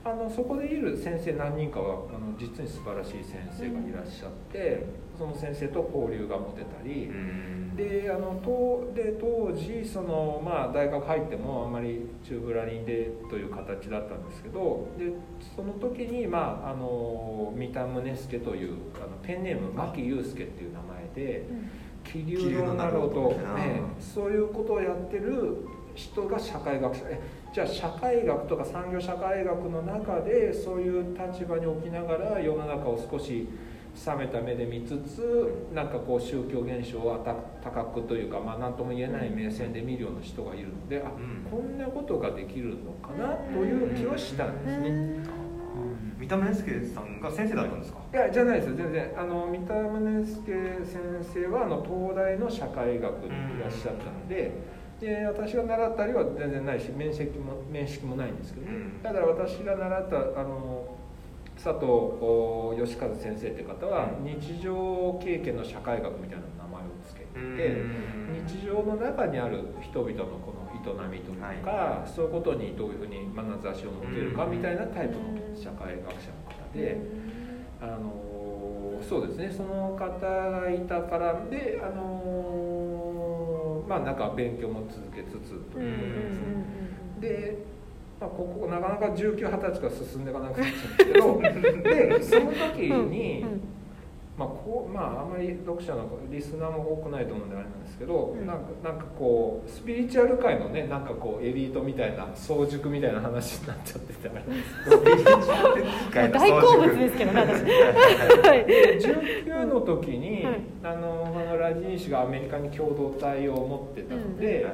あのそこでいる先生何人かはあの実に素晴らしい先生がいらっしゃって、その先生と交流が持てたり、であのとで当時その、まあ、大学入ってもあんまりチューブラリンでという形だったんですけどでその時に、まあ、あの三田宗介というあのペンネーム牧祐介っていう名前で。気流のなろうと、ね、そういうことをやってる人が社会学者。えじゃあ社会学とか産業社会学の中でそういう立場に置きながら世の中を少し冷めた目で見つつなんかこう宗教現象を高くというか、まあ、何とも言えない目線で見るような人がいるのであ、こんなことができるのかなという気はしたんですね。三田宗介さんが先生だったんですか？いやじゃないです全然。あの三田宗介先生はあの東大の社会学にいらっしゃったので、で私が習ったりは全然ないし面識も面識もないんですけど、ね、ただ私が習ったあの佐藤義和先生って方は日常経験の社会学みたいな名前を付けて日常の中にある人々のこの営みというか、そういうことにどういうふうに眼差しを持てるかみたいなタイプの社会学者の方であのそうですね。その方がいたからであのまあなんか勉強も続けつつということですね。でまあ、ここなかなか1920歳から進んでいかなくなっちゃうんですけど でその時に、まあこうまあ、あんまり読者のリスナーも多くないと思うんであれなんですけど、うん、なんかなんかこうスピリチュアル界のねなんかこうエリートみたいな早熟みたいな話になっちゃっててあれですけど大好物ですけどね私。19の時に、はい、あのあのラジニー氏がアメリカに共同体を持ってたので、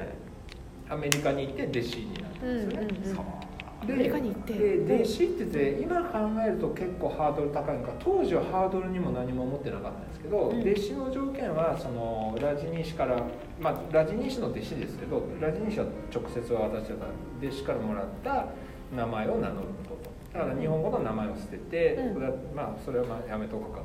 うん、アメリカに行って弟子になっですよね、うんうんうん。アメリカに行ってで弟子ってて今考えると結構ハードル高いのか。当時はハードルにも何も思ってなかったんですけど、うん、弟子の条件はそのラジニー氏から、まあ、ラジニー氏の弟子ですけどラジニー氏は直接は私は弟子からもらった名前を名乗ることだから日本語の名前を捨てて、うん、それはまあそれはまあやめとくか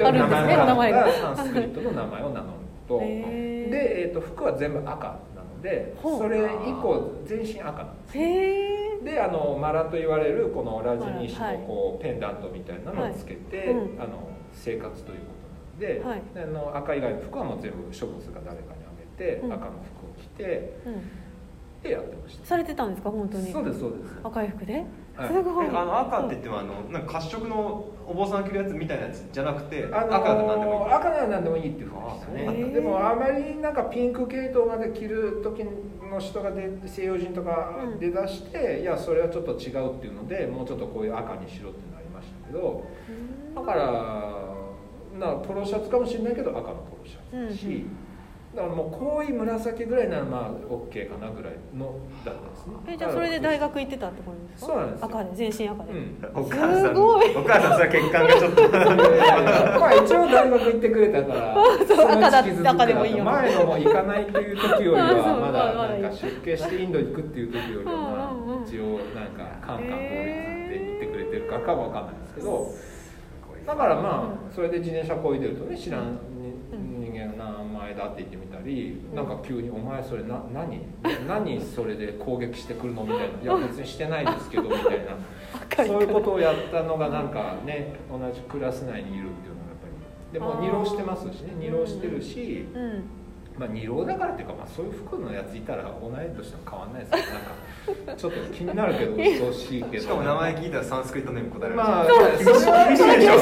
な名前をもらったサンスクリットの名前を名乗るとで、えーと、服は全部赤でそれ以降全身赤なんです。であのマラと言われるこのラジニーシのこう、ペンダントみたいなのをつけて、あの生活ということなのではい、であの赤以外の服はもう全部処物が誰かにあげて、うん、赤の服を着て、でやってました。されてたんですか本当に？そうですそうです。赤い服で、はい、すごい。あの赤って言ってもあのなんか褐色のお坊さん着るやつみたいなやつじゃなくて、あのー、赤なら何でもいい赤なら何でもいいっていうふうでしたね。でもあまりなんかピンク系統まで着る時の人がで西洋人とか出だして、うん、いやそれはちょっと違うっていうのでもうちょっとこういう赤にしろってなりましたけどだからなポロシャツかもしれないけど赤のポロシャツだし、うんだからもう濃い紫ぐらいならまあ OK かなぐらいのだったんですね。えじゃあそれで大学行ってたってことですか？そうなんです赤で全身赤で、うん、お母さん。すごい。お母さんそれ血管がちょっと。まあ一応大学行ってくれたから そう赤だ赤でもいいよ。前のも行かないっていう時よりは まだなんか出家してインド行くっていう時よりはまあ一応なんかカンカン法律って言ってくれてるかかは分かんないですけどだからまあそれで自転車こいでるとね知らん前だって言ってみたり、なんか急に「お前それな何？何それで攻撃してくるの?」みたいな「いや別にしてないですけど」みたいな。そういうことをやったのがなんかね同じクラス内にいるっていうのはやっぱり。でも二浪してますしね。二浪してるし、うんまあ、二浪だからっていうか、まあ、そういう服のやついたら同い年と変わんないですけどなんかちょっと気になるけど 鬱陶しいけど。しかも名前聞いたらサンスクリットネーム答えら。れまあそれは厳しいでしょ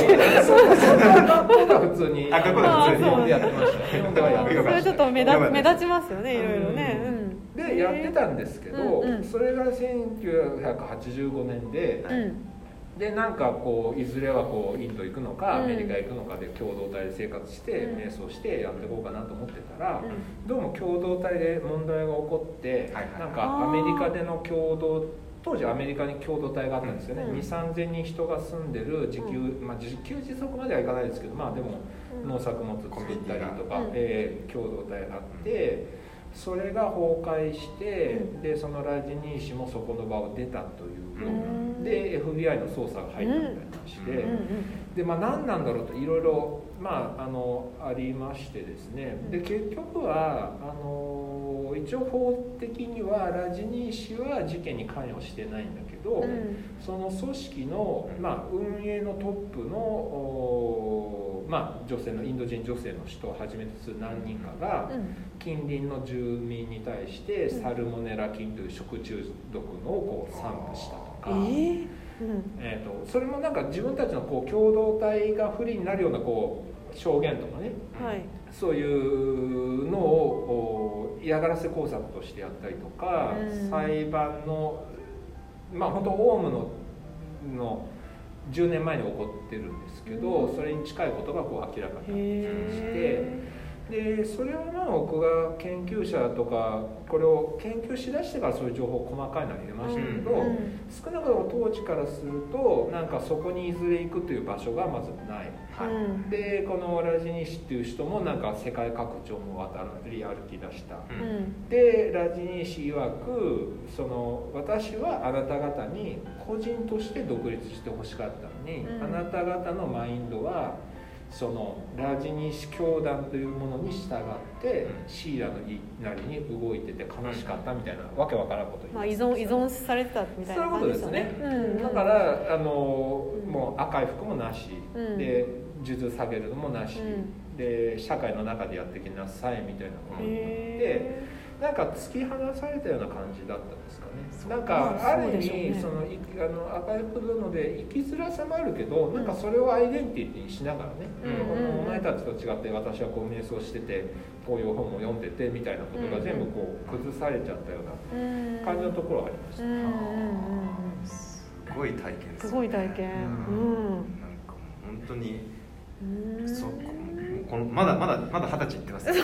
学校が普通に学校が普通に読んでやってました日本ではやってそれちょっと目立目立ちますよねいろいろね、うん、でやってたんですけど、うんうん、それが1985年で、うんでなんかこういずれはこうインド行くのかアメリカ行くのかで共同体で生活して瞑想してやっていこうかなと思ってたら、どうも共同体で問題が起こって、なんかアメリカでの共同当時アメリカに共同体があったんですよね、うん、2 3 0 0人人が住んでる自給、まあ、自給自足まではいかないですけどまあでも農作物作ったりとか、えー、共同体があって。それが崩壊して、うん、でそのラジニー氏もそこの場を出たというで FBI の捜査が入ったみたいな話で、でまあ何なんだろうといろいろまああのありましてですね。で結局はあの一応法的にはラジニー氏は事件に関与してないんだけど、うん、その組織の、まあ、運営のトップのまあ、女性のインド人女性の人をはじめとする何人かが、近隣の住民に対してサルモネラ菌という食中毒のをこう散布したとか。えー。えーと、それもなんか自分たちのこう共同体が不利になるようなこう証言とかね、はい、そういうのを嫌がらせ工作としてやったりとか、裁判のまあ本当オウムのの10年前に起こってるんですけど、それに近いことがこう明らかになって。きて。でそれはまあ僕が研究者とかこれを研究しだしてからそういう情報細かいのは入れましたけど、うん。うん、少なくとも当時からするとなんかそこにいずれ行くという場所がまずない、はい、でこのラジニシっていう人もなんか世界各地を渡り歩き出した、うん、でラジニシ曰くその私はあなた方に個人として独立してほしかったのに、うん、あなた方のマインドはそのラジニシ教団というものに従ってシーラの言いなりに動いてて悲しかったみたいなわけわからんこと言まあ、依存依存されてたみたいな感じですね、そういうことですね、うん、だからあの、もう赤い服もなし、うん、で数珠下げるのもなし、うん、で社会の中でやってきなさいみたいなことになってなんか突き放されたような感じだったんですかね。なんかある意味そのあの赤い服なので生きづらさもあるけど、なんかそれをアイデンティティにしながらね、うん、お前たちと違って私はこう瞑想しててこういう本を読んでてみたいなことが全部こう崩されちゃったような感じのところはありました、すごい体験すごい体験。うん、なんか本当にそうこのまだまだまだ二十歳いってます、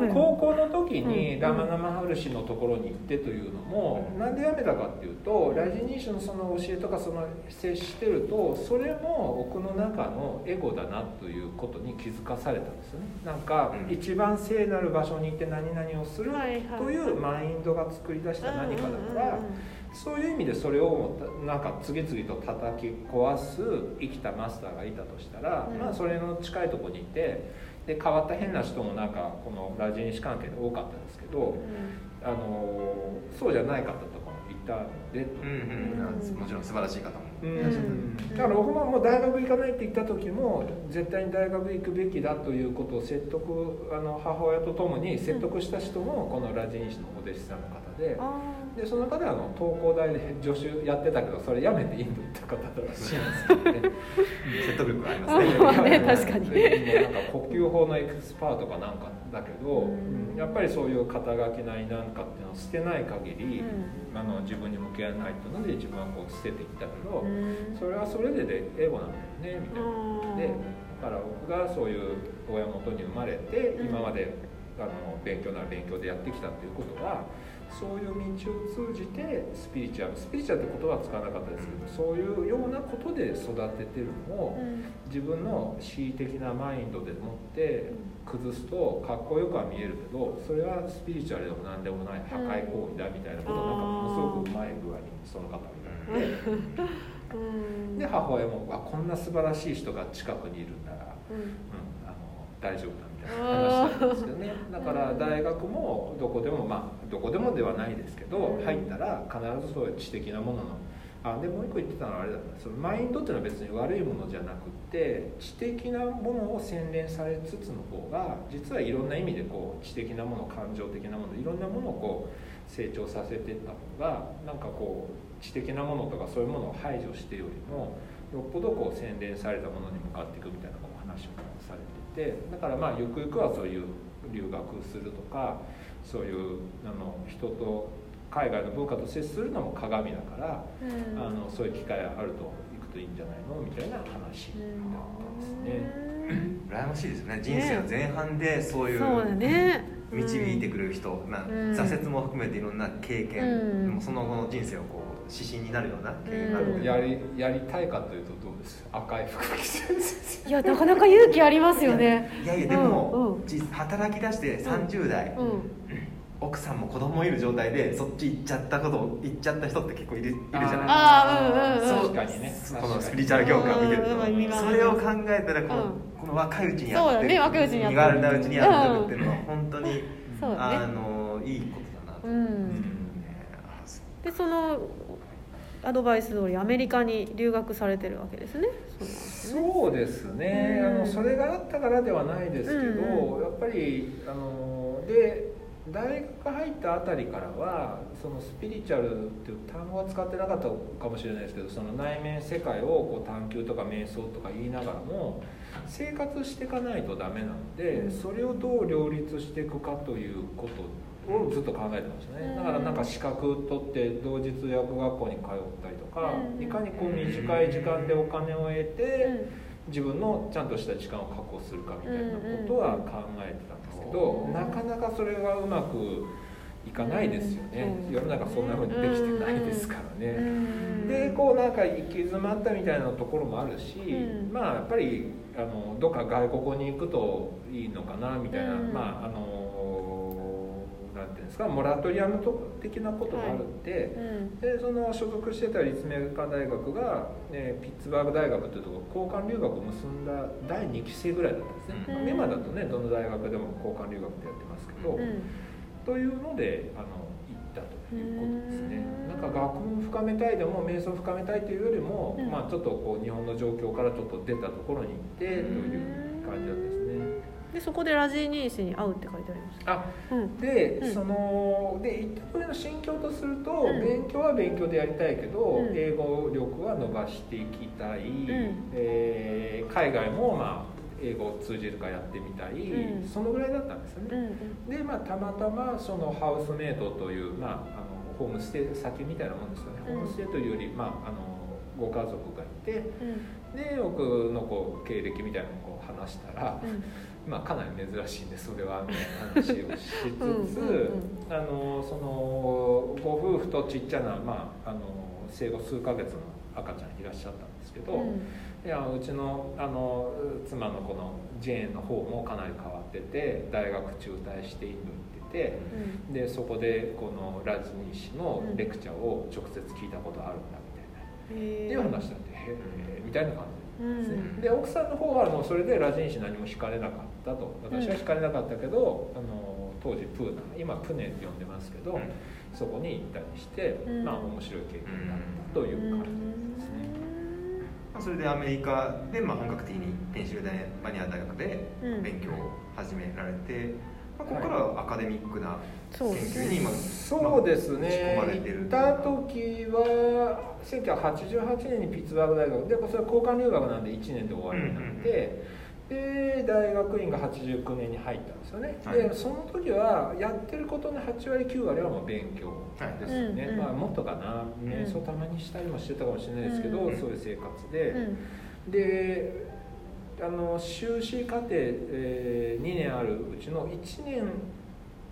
ね、高校の時にラマナマハルシのところに行ってというのも、うん、なんで辞めたかっていうとラジニーシュのその教えとかその接してるとそれも奥の中のエゴだなということに気づかされたんですよね。なんか、うん、一番聖なる場所に行って何々をするというマインドが作り出した何かだから、そういう意味でそれをなんか次々と叩き壊す生きたマスターがいたとしたら、うん、まあそれの近いとこにいてで変わった変な人もなんかこのラジニシ関係で多かったんですけど、うん、あのそうじゃない方とかもいたんで、うん。うん、もちろん素晴らしい方もだから僕ももう大学行かないって言った時も絶対に大学行くべきだということを説得あの母親と共に説得した人もこのラジニシのお弟子さんの方で。でその方はあの東工大で助手やってたけどそれやめてインド行った方だらしいんですけどね説得力ありますね。ね確かに。なんか呼吸法のエクスパートかなんかだけど、うん、やっぱりそういう肩書きないなんかっていうのを捨てない限り、うん、あの自分に向き合えないっていうので自分はこう捨ててきたけど、うん、それはそれでで英語なんだよねみたいなでだから僕がそういう親元に生まれて今まであの勉強なら勉強でやってきたっていうことはそういう道を通じてスピリチュアルスピリチュアルって言葉は使わなかったですけどそういうようなことで育ててるのを、自分の恣意的なマインドでもって崩すとかっこよくは見えるけどそれはスピリチュアルでも何でもない破壊行為だみたいなことをなんかものすごくうまい具合にその方みたいなでで母親もあこんな素晴らしい人が近くにいるんなら、うん、あの大丈夫だみたいな話なんですよね。だから大学もどこでもまあどこでもではないですけど入ったら必ずそういう知的なもののあでもう一個言ってたのはあれだった。そのマインドっていうのは別に悪いものじゃなくて知的なものを洗練されつつの方が実はいろんな意味でこう知的なもの感情的なものいろんなものをこう成長させていった方がなんかこう知的なものとかそういうものを排除してよりもよっぽどこう洗練されたものに向かっていくみたいな話もされててだからまあゆくゆくはそういう留学するとかそういうあの人と海外の文化と接するのも鏡だから、うん、あのそういう機会があると行くといいんじゃないのみたいな話だったんですね。羨ましいですね。人生の前半でそういう、ね、導いてくれる人、まあ、挫折も含めていろんな経験、その後の人生をこう指針になるような経験があるやりやりたいかというとどうです？赤い服着ていやなかなか勇気ありますよね。いやいやでも、うん、働き出して30代、うん奥さんも子供いる状態でそっち行っちゃったこと行っちゃった人って結構いるいるじゃない？ですかああうんうんうん。確かにね。このスピリチュアル業界を見てると。それを考えたらこの,、この若いうちにやってるね若いうちにやってる身軽なうちにやってるっていうのは本当に、あのいいことだなと、うんでそのアドバイス通りアメリカに留学されてるわけですねそうですね、うん、あのそれがあったからではないですけど、うん、やっぱりあので大学入ったあたりからはそのスピリチュアルっていう単語は使ってなかったかもしれないですけどその内面世界をこう探求とか瞑想とか言いながらも生活していかないとダメなのでそれをどう両立していくかということをずっと考えてましたね。だからなんか資格取って同日薬学校に通ったりとかいかにこう短い時間でお金を得て自分のちゃんとした時間を確保するかみたいなことは考えてたんですけどなかなかそれがうまくいかないですよね、世の中そんな風にできてないですからね、でこうなんか行き詰まったみたいなところもあるし、まあやっぱりあのどっか外国に行くといいのかなみたいな、まああのなんていうんですかモラトリアム的なことがあるんではい。うん、でその所属してた立命館大学が、ね、ピッツバーグ大学というところ交換留学を結んだ第2期生ぐらいだったんですね、うん、今だとねどの大学でも交換留学ってやってますけど、うん、というのであの行ったということですね。なんか学問深めたいでも瞑想深めたいというよりも、まあ、ちょっとこう日本の状況からちょっと出たところに行ってという感じだったでそこでラジーニー氏に会うって書いてありましたあ、うん、で、うん、そので一旦上の心境とすると、うん、勉強は勉強でやりたいけど、英語力は伸ばしていきたい、えー、海外もまあ英語を通じるかやってみたい、そのぐらいだったんですよね、でまあたまたまそのハウスメイトというまああのホームステイ先みたいなもんですよね、ホームステイというよりまああのご家族がいて、で僕のこう経歴みたいなのをこう話したら、まあ、かなり珍しいんでそれはみたいな話をしつつあのそのご夫婦とちっちゃな、まあ、あの生後数ヶ月の赤ちゃんいらっしゃったんですけど、うん、いやうちのあの妻のこのジェーンの方もかなり変わってて大学中退してインドに行ってて、うん、でそこでこのラジニー氏のレクチャーを直接聞いたことあるんだみたいな、っていう話だってへえみたいな感じうん、で奥さんの方はもうそれでラジン氏何も惹かれなかったと。私は惹かれなかったけど、うん、あの当時プーナ今プネって呼んでますけど、うん、そこに行ったりして、まあ面白い経験だったという感じですね、それでアメリカで、まあ、本格的にペンシルバニア大学で勉強を始められて、ここからはアカデミックな研究に今、そうですね、まあ、行った時は1988年にピッツバーグ大学でそれは交換留学なんで1年で終わりになって、うんうん、で大学院が89年に入ったんですよね、はい、でその時はやってることの8割9割はもう勉強ですよね、はい、まあ、もっとかな。瞑想たまにしたりもしてたかもしれないですけど、うん、そういう生活で、であの修士課程、えー、2年あるうちの1年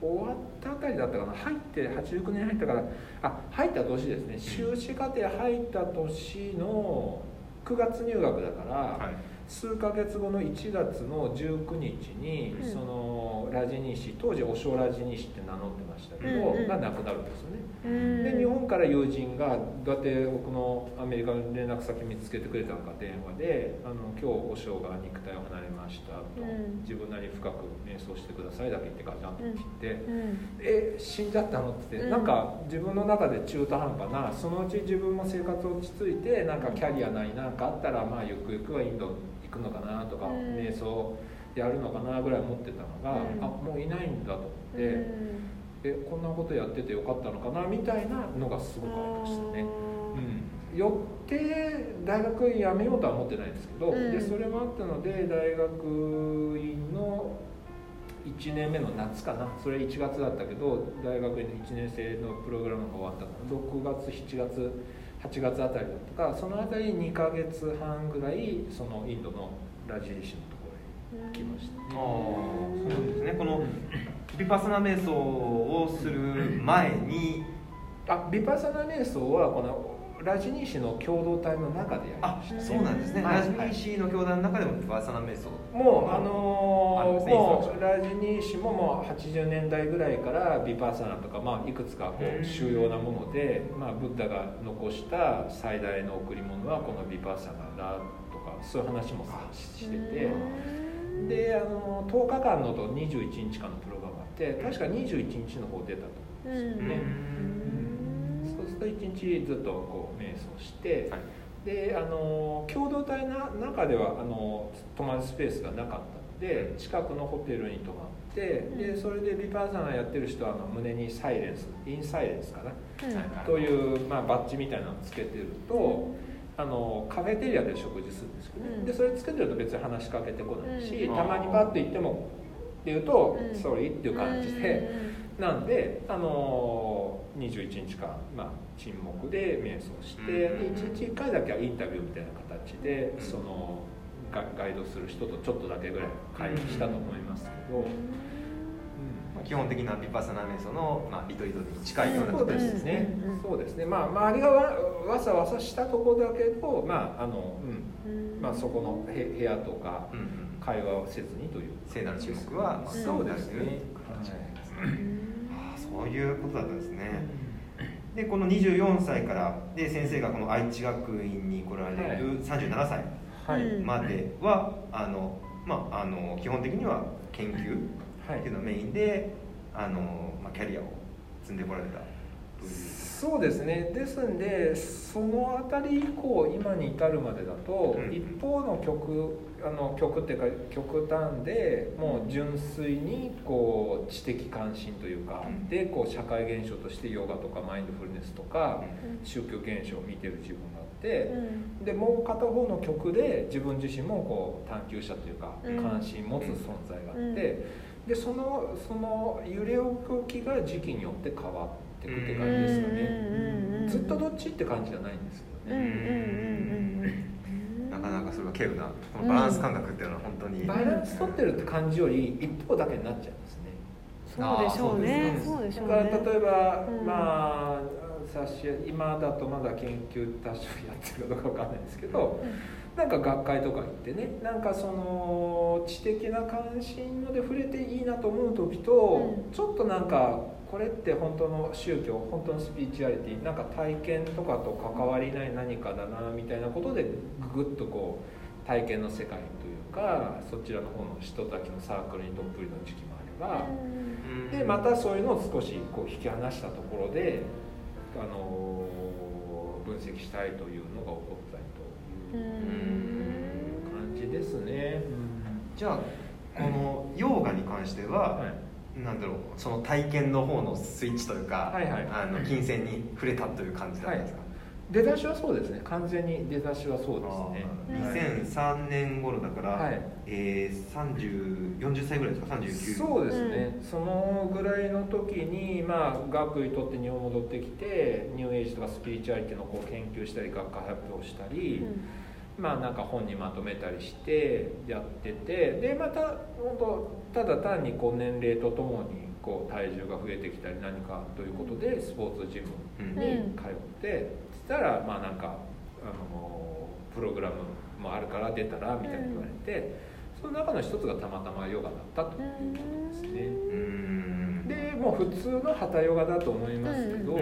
終わったあたりだったかな？入って89年入ったからあ入った年ですね。修士課程入った年の9月入学だから、はい。数か月後の1月の19日に、うん、そのラジニー氏当時お正ラジニー氏って名乗ってましたけど、うんうん、が亡くなるんですよね、うん、で日本から友人がどうやって僕のアメリカの連絡先見つけてくれたのか電話で「あの今日お正が肉体を離れました」と、うん、自分なり深く瞑想してください」だけ言ってガチャンと切って「え死んじゃったの?」って言って、なんか自分の中で中途半端なそのうち自分も生活落ち着いてなんかキャリアないなんかあったらまあゆくゆくはインドくのかなとか、瞑想やるのかなぐらい思ってたのが、あもういないんだと思って、えこんなことやっててよかったのかなみたいなのがすごくありましたね。うん、よって大学院辞めようとは思ってないんですけど、でそれもあったので大学院の1年目の夏かな。それ1月だったけど大学院の1年生のプログラムが終わったの。6月7月8月あたりだとか。そのあたり2か月半ぐらいそのインドのラジリシのところに来ました、ね、あそうですね。このビパサナ瞑想をする前にあビパサナ瞑想はこのラジニー氏の共同体の中でやりました、ね、そうなんですね、はい、ラジニー氏の共同の中でもパーソナ瞑想もうあのー、もうラジニー氏ももう80年代ぐらいからビパーサナとか、まあ、いくつかこう主要なもので、まあ、ブッダが残した最大の贈り物はこのビパーサナだとかそういう話もしてて。であの10日間のと21日間のプログラムあって確か21日の方出たと思うんですよね。と一日ずっとこう瞑想して、はい、であの共同体の中ではあの泊まるスペースがなかったので近くのホテルに泊まってでそれでビパーサナやってる人はあの胸にサイレンスインサイレンスかな、という、まあ、バッジみたいなのをつけてると。あのカフェテリアで食事するんですけど、ね、でそれつけてると別に話しかけてこないし、たまにパッと行ってもっていうと「ソリー」っていう感じで、なんであの21日間、まあ、沈黙で瞑想して、1日1回だけはインタビューみたいな形でそのガガイドする人とちょっとだけぐらい会議したと思いますけど。基本的なビパッサナ瞑想の、まあ、リトリートに近いようなそうですね、そうですね。まあ周りがわわさわさしたところだけどまああの、うん。まあ、そこの部屋とか会話をせずにという。聖なる沈黙は、まあ、そうですね、はい、あそういうことだったんですね、でこの24歳からで先生がこの愛知学院に来られる37歳までは、あのまあ、あの基本的には研究っていうのがメインで、あのまあ、キャリアを積んでこられたそうですね。ですんでその辺り以降今に至るまでだと、うん、一方の曲あの曲っていうか極端でもう純粋にこう知的関心というか、うん、でこう社会現象としてヨガとかマインドフルネスとか、うん、宗教現象を見てる自分があって、うん、でもう片方の曲で自分自身もこう探求者というか関心持つ存在があって。でそのその揺れ動きが時期によって変わっていくって感じですよね。ずっとどっちって感じじゃないんですけどねなかなかそれは稀有なこのバランス感覚っていうのは本当に、バランス取ってるって感じより一方だけになっちゃうんですね。そうでしょうね。そうでしょうね。だから例えば、うん、まあ今だとまだ研究多少やってるかどうかわかんないですけど、うん。なんか学会とか行ってねなんかその知的な関心ので触れていいなと思う時と、うん、ちょっとなんかこれって本当の宗教本当のスピリチュアリティなんか体験とかと関わりない何かだなみたいなことでググッとこう体験の世界というかそちらの方の人たちのサークルにどっぷりの時期もあれば、うん、でまたそういうのを少しこう引き離したところで、あの分析したいというのが起こったりと。感じですね、じゃあこのヨガに関しては、はい、なんだろうその体験の方のスイッチというか、はいはい、あの金銭に触れたという感じだったんですか、はい。出だしはそうですね。完全に出だしはそうですね。2003年頃だから、はい、えー、3040歳ぐらいですか？39そうですね、うん、そのぐらいの時にまあ学位取って日本戻ってきてニューエイジとかスピリチュアリティのこう研究したり学科発表したり、うん。まあなんか本にまとめたりしてやっててでまた本当ただ単にこう年齢とともにこう体重が増えてきたり何かということでスポーツジムに通って、そしたらまあなんかあのプログラムもあるから出たらみたいに言われて、その中の一つがたまたまヨガだったということですね。でもう普通の旗ヨガだと思いますけど、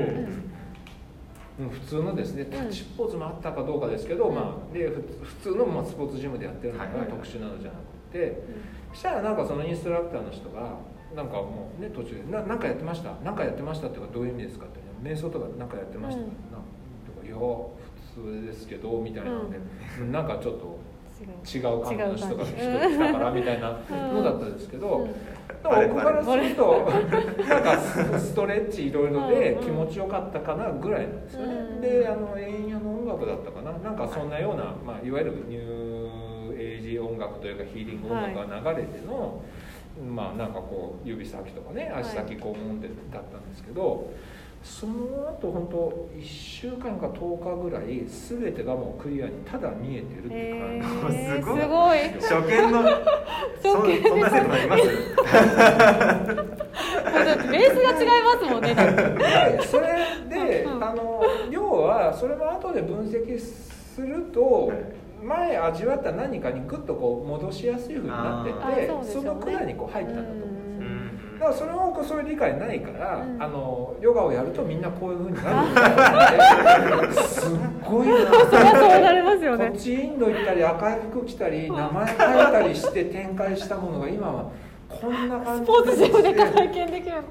普通のですねタッチポーズもあったかどうかですけど、うん、まあ、で普通のまあスポーツジムでやってるのが特殊なのじゃなくて、そしたらなんかそのインストラクターの人がなんかもうね途中で「ななんかやってました？何かやってました」っていうかどういう意味ですか？って、瞑想とか何かやってました、うん、なんとか「いや普通ですけど」みたいなので、うん、なんかちょっと違う感じの人が人来たからみたいなのだったんですけど、僕からするとなんかストレッチいろいろで気持ちよかったかなぐらいなんですよね、であの円夜の音楽だったかな。なんかそんなような、まあ、いわゆるニュージ音楽というかヒーリング音楽が流れての、はい、まあなんかこう指先とかね足先こうもんでだったんですけど。その後本当1週間か10日ぐらい全てがもうクリアにただ見えてるって感じ、えー、すごい。初見の そそんな生徒ありますベースが違いますもんね。でそれで、うん、あの要はそれも後で分析すると前味わった何かにグッとこう戻しやすいふうになっててそ,、のクリアにこう入ったんだと思うんですだからそれもそういう理解ないから、うん、あのヨガをやるとみんなこういうふうになる。みたいなすっごいな。そそうなりますよね。こっちインド行ったり赤い服着たり名前書いたりして展開したものが今はこんな感じスポーツジムで体験できる。へ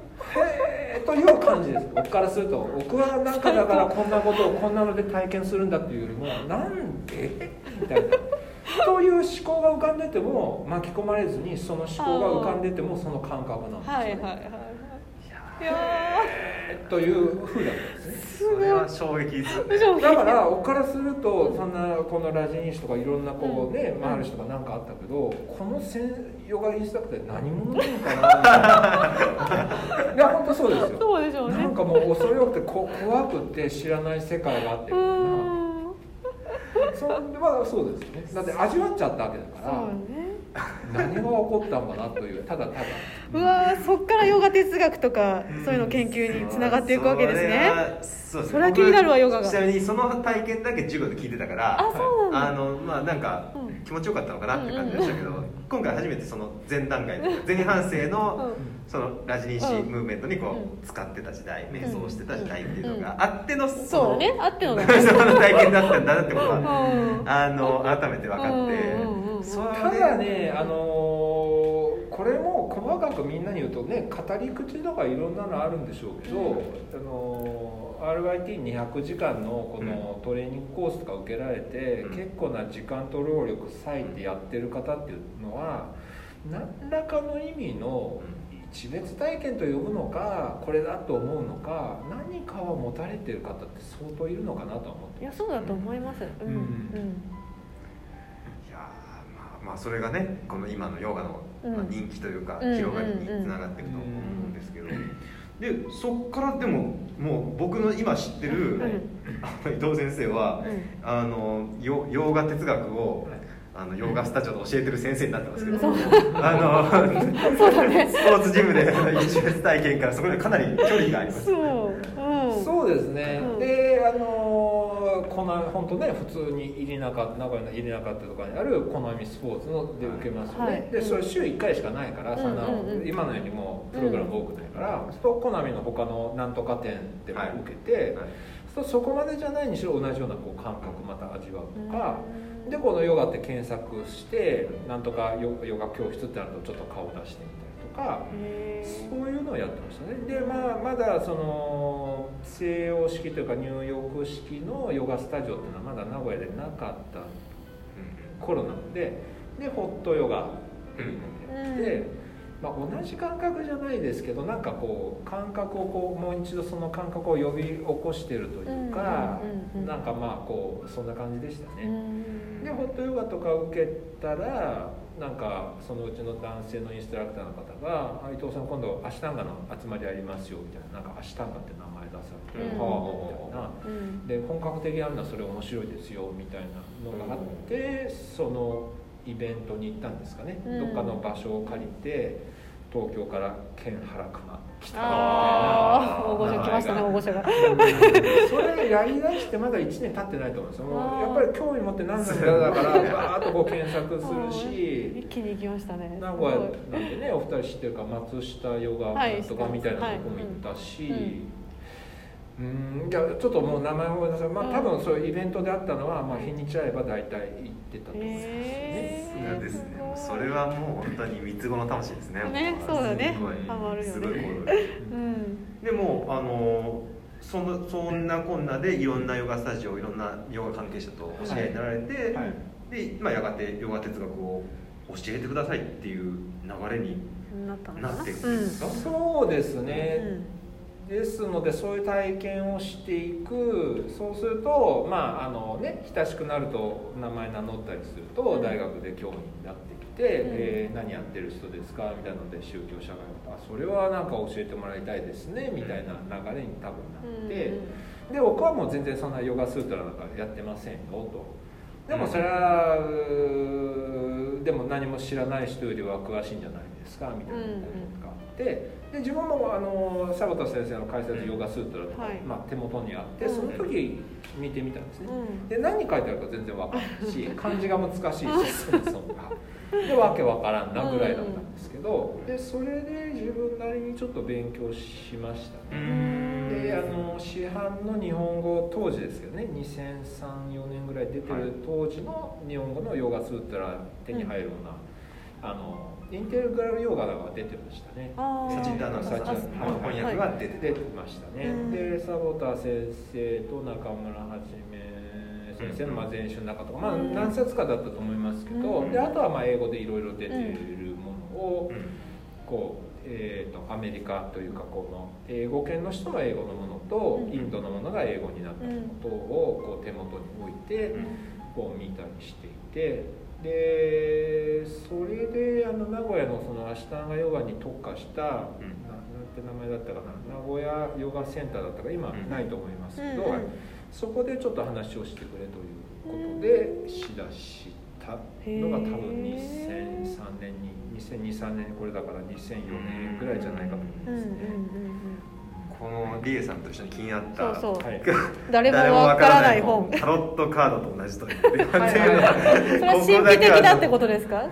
えという感じです。僕からすると僕はなんかだからこんなことをこんなので体験するんだっていうよりもなんで？みたいな。という思考が浮かんでても巻き込まれずにその思考が浮かんでてもその感覚なんですよ、ね、はいはいはいい。やというふうだったんですね。それは衝撃です だから僕からするとそんなこのラジニシとかいろんなこうね、うん、マールシとか何かあったけどこのヨガインストラクター何者なのかな。いや本当そうですよ。そうでしょうね。なんかもう恐れ多くてこ怖くて知らない世界があってそれはそうですね。だって味わっちゃったわけだから、ね、何が起こったのかなというただただ。うわそっからヨガ哲学とか、そういうの研究につながっていくわけですね。そうそれは気になるわヨガが。ちなみにその体験だけ授業で聞いてたからあそうなんあのまあなんか、気持ちよかったのかなって感じでしたけど、今回初めてその前段階前半生の、そのラジニーシームーブメントにこう使ってた時代、瞑想してた時代っていうのがあっての、そうねあっての その体験だったんだなってことは、あの改めて分かって、ただねあのこれも細かくみんなに言うとね語り口とかいろんなのあるんでしょうけど、うん、あの RIT200 時間のこのトレーニングコースとか受けられて、うん、結構な時間と労力割いてやってる方っていうのは何らかの意味の地別体験と呼ぶのかこれだと思うのか何かは持たれてる方って相当いるのかなと思っていやそうだと思います、うん、うん。まあ、それがねこの今のヨガの人気というか、広がりにつながっていくと思うんですけど、でそっからでももう僕の今知ってる、伊藤先生は、あのヨヨガ哲学を、あのヨガスタジオで教えてる先生になってますけど、あの、ね、スポーツジムで一別体験からそこでかなり距離があります、そう。うん、そうですね、うん、であのこの本当ね普通に入名中名古屋の入名中ってところにあるコナミスポーツので受けますよね、はい、でそれ週1回しかないから、そんな今のようにもプログラム多くないから、うん、とコナミの他のなんとか店でも受けて、はい。はい。そこまでじゃないにしろ同じようなこう感覚また味わうとか、でこのヨガって検索してなんとかヨガ教室ってあるとちょっと顔出してみたりとかそういうのをやってましたねでまあまだその西洋式というかニューヨーク式のヨガスタジオっていうのはまだ名古屋でなかった頃なのででホットヨガっていうのをやって。まあ、同じ感覚じゃないですけどなんかこう感覚をこうもう一度その感覚を呼び起こしてるというか、なんかまあこうそんな感じでしたね、でホットヨガとか受けたらなんかそのうちの男性のインストラクターの方が「伊藤さん今度アシタンガの集まりありますよ」みたいななんかアシタンガって名前出されて「はあ」みたいな、で本格的にあるのはそれ面白いですよみたいなのがあって、そのイベントに行ったんですかね、うん、どっかの場所を借りて東京から県原から来たみたいな。大御所来ましたね大御所が。それやりだしてまだ1年経ってないと思うんですよ。やっぱり興味持って何なんだだからバーッとこう検索するし一気に行きましたね。名古屋なんでねお二人知ってるか松下ヨガとかみたいなとこも行ったし、はいうん。うんいやちょっともう名前をごめんなさい、まあ、多分そういうイベントであったのは、まあ、日にち合えば大体行ってたと思います。ね。えー、ですね。それはもう本当に三つ子の魂ですね。ねそうだね。ハマるよね。うん、でもあのそのそんなこんなでいろんなヨガスタジオいろんなヨガ関係者とお知り合いになられて、はい。はい、で、まあ、やがてヨガ哲学を教えてくださいっていう流れになっていくんですか、うん、そうですね、うんですのでそういう体験をしていく。そうするとまああのね親しくなると名前名乗ったりすると、大学で興味になってきて、うん、えー、何やってる人ですかみたいなので宗教社会あそれはなんか教えてもらいたいですねみたいな流れに多分なって、うん、で僕はもう全然そんなヨガスートラなんかやってませんよと。でもそれは、でも何も知らない人よりは詳しいんじゃないですかみたいなのがあって、で自分もあの佐田先生の解説ヨガスートラとか、はい、まあ、手元にあってその時見てみたんですね、で何書いてあるか全然分かんないし漢字が難しいしそもそもが。でわけわからんなぐらいだったんですけど、でそれで自分なりにちょっと勉強しましたね。であの市販の日本語当時ですけどね2003-4年ぐらい出てる当時の日本語のヨガスートラ手に入るような、うん、あのインテグラルヨガが出てましたね。サチンダーナサチ翻訳が出て出てましたね、でサボタ先生と中村はじめ先生のまあ全集の中とか、まあ、何冊かだったと思いますけど、であとはまあ英語でいろいろ出ているものを、こう、えーと、アメリカというかこの英語圏の人の英語のものと、インドのものが英語になったものとをこう手元に置いて、こう見たりしていてでそれであの名古屋のそのアシタンガヨガに特化した、うん、ななんて名前だったかな名古屋ヨガセンターだったか今ないと思いますけど、うん、そこでちょっと話をしてくれということでしだしたのが多分2003年に2002,3年これだから2004年ぐらいじゃないかと思いますね。このリエさんと一緒に気になったそうそう、はい、誰もわからない本。タロットカードと同じという。それは神秘的だってことですか？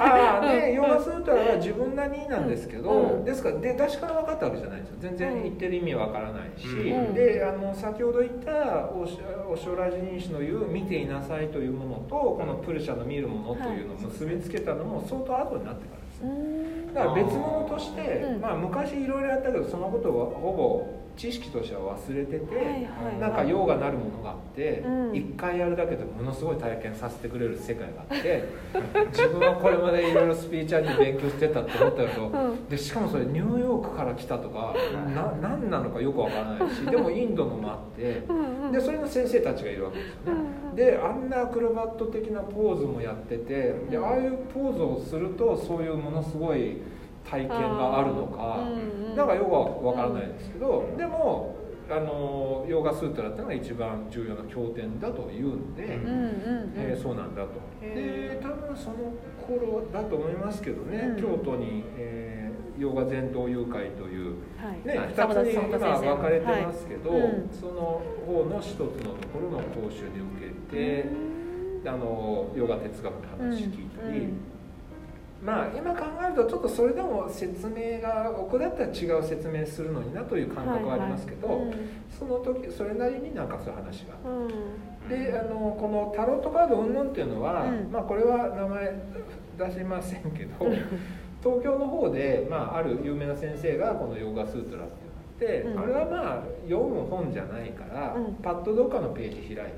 ああねヨガスートラは自分なりになんですけど、うん、ですから出だしから分かったわけじゃないんですよ。全然言ってる意味わからないし、うん、であの先ほど言ったおしおしょらじ人種の言う「見ていなさい」というものとこのプルシャの見るものというのを結びつけたのも相当後になってからだから別物として、まあ、昔いろいろやったけどそのことはほぼ知識としては忘れてて、はいはい。はい、なんか用がなるものがあって一、うん、回やるだけでものすごい体験させてくれる世界があって 自分はこれまでいろいろスピーチャーに勉強してたって思ったけど、うん、でしかもそれニューヨークから来たとか、な何なのかよくわからないし でもインドのもあってでそれの先生たちがいるわけですよね。であんなアクロバット的なポーズもやっててでああいうポーズをするとそういうものすごい。体験があるのか、なんかよくわからないですけど、でもあのヨガスートラっていうのが一番重要な経典だというんで、えそうなんだと。で多分その頃だと思いますけどね、京都に、えー、ヨガ全道友会という、ね2つに今分かれてますけど、その方の一つのところの。講習に受けて、あのヨガ哲学の話聞い。たり。まあ今考えるとちょっとそれでも説明が奥だったら違う説明するのになという感覚はありますけど、はいはい。うん、その時それなりになんかそういう話が、うん、であのこのタロットカードうんぬんっていうのは、うん、まあこれは名前出しませんけど 東京の方で、まあ、ある有名な先生がこのヨガスートラっていう、うん、あれはまあ読む本じゃないから、うん、パッとどっかのページ開いて、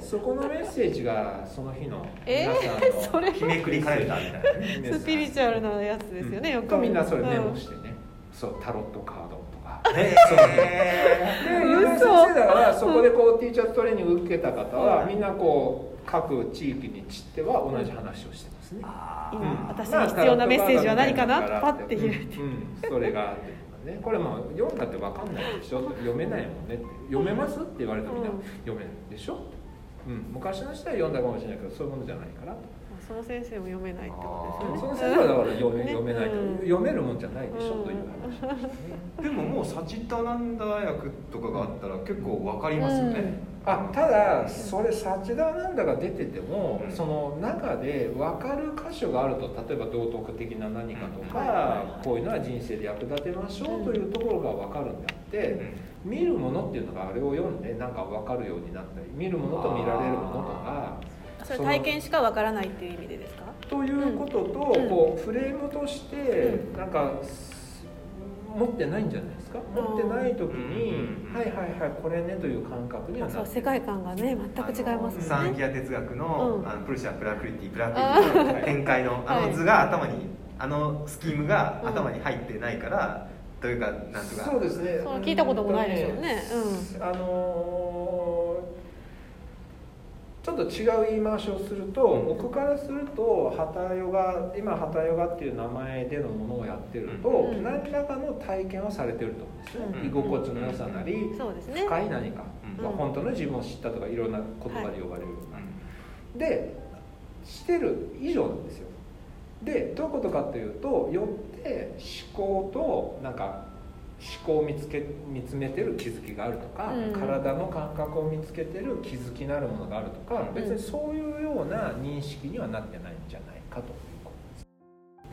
そこのメッセージがその日の皆さんの日めくりカレンダーみたいな、ね、スピリチュアルなやつですよね、よくみんなそれメモしてね、そうタロットカードとか。へえ有名先生だからそこでこうティーチャーズトレーニング受けた方は、みんなこう各地域に散っては同じ話をしてますね、今、私に必要なメッセージは何かな？パッて開いて、それがね、これも読んだって分かんないでしょ。読めないもんね読めますって言われたみんな。読めるでしょ、うん、昔の人は読んだかもしれないけどそういうものじゃないからその先生も読めないってことですよね。その先生はだから読め,、読めないと、読めるもんじゃないでしょ、という話ですねでももうサチタナンダ役とかがあったら結構分かりますよね、あただそれサチダなんだが出てても、その中で分かる箇所があると例えば道徳的な何かとか、こういうのは人生で役立てましょうというところが分かるんであって、見るものっていうのがあれを読んでなんか分かるようになったり見るものと見られるものとかそれ体験しか分からないっていう意味でですか？ということと、こうフレームとしてなんか、持ってないんじゃないですか？持ってない時に、はいはいはいこれねという感覚にはそう世界観がね全く違いますね。サンギア哲学の,、あのプルシャプラクリティプラクリティの 展開のあの図が頭に、あのスキームが頭に入ってないから、というかなんとか。そうですね。聞いたこともないでしょうね、うん、あのちょっと違う言い回しをすると、僕からするとハタヨガ今ハタヨガっていう名前でのものをやってると、うん、何らかの体験をされてると思うんですね、うん、居心地の良さなり、うん。ね、深い何か、まあ、本当の自分を知ったとかいろんな言葉で呼ばれる。ような、はい、でしてる以上なんですよ。でどういうことかというとよって思考となんか思考を見つけ見つめてる気づきがあるとか、うん、体の感覚を見つけてる気づきなるものがあるとか、別にそういうような認識にはなってないんじゃないかと。いうこ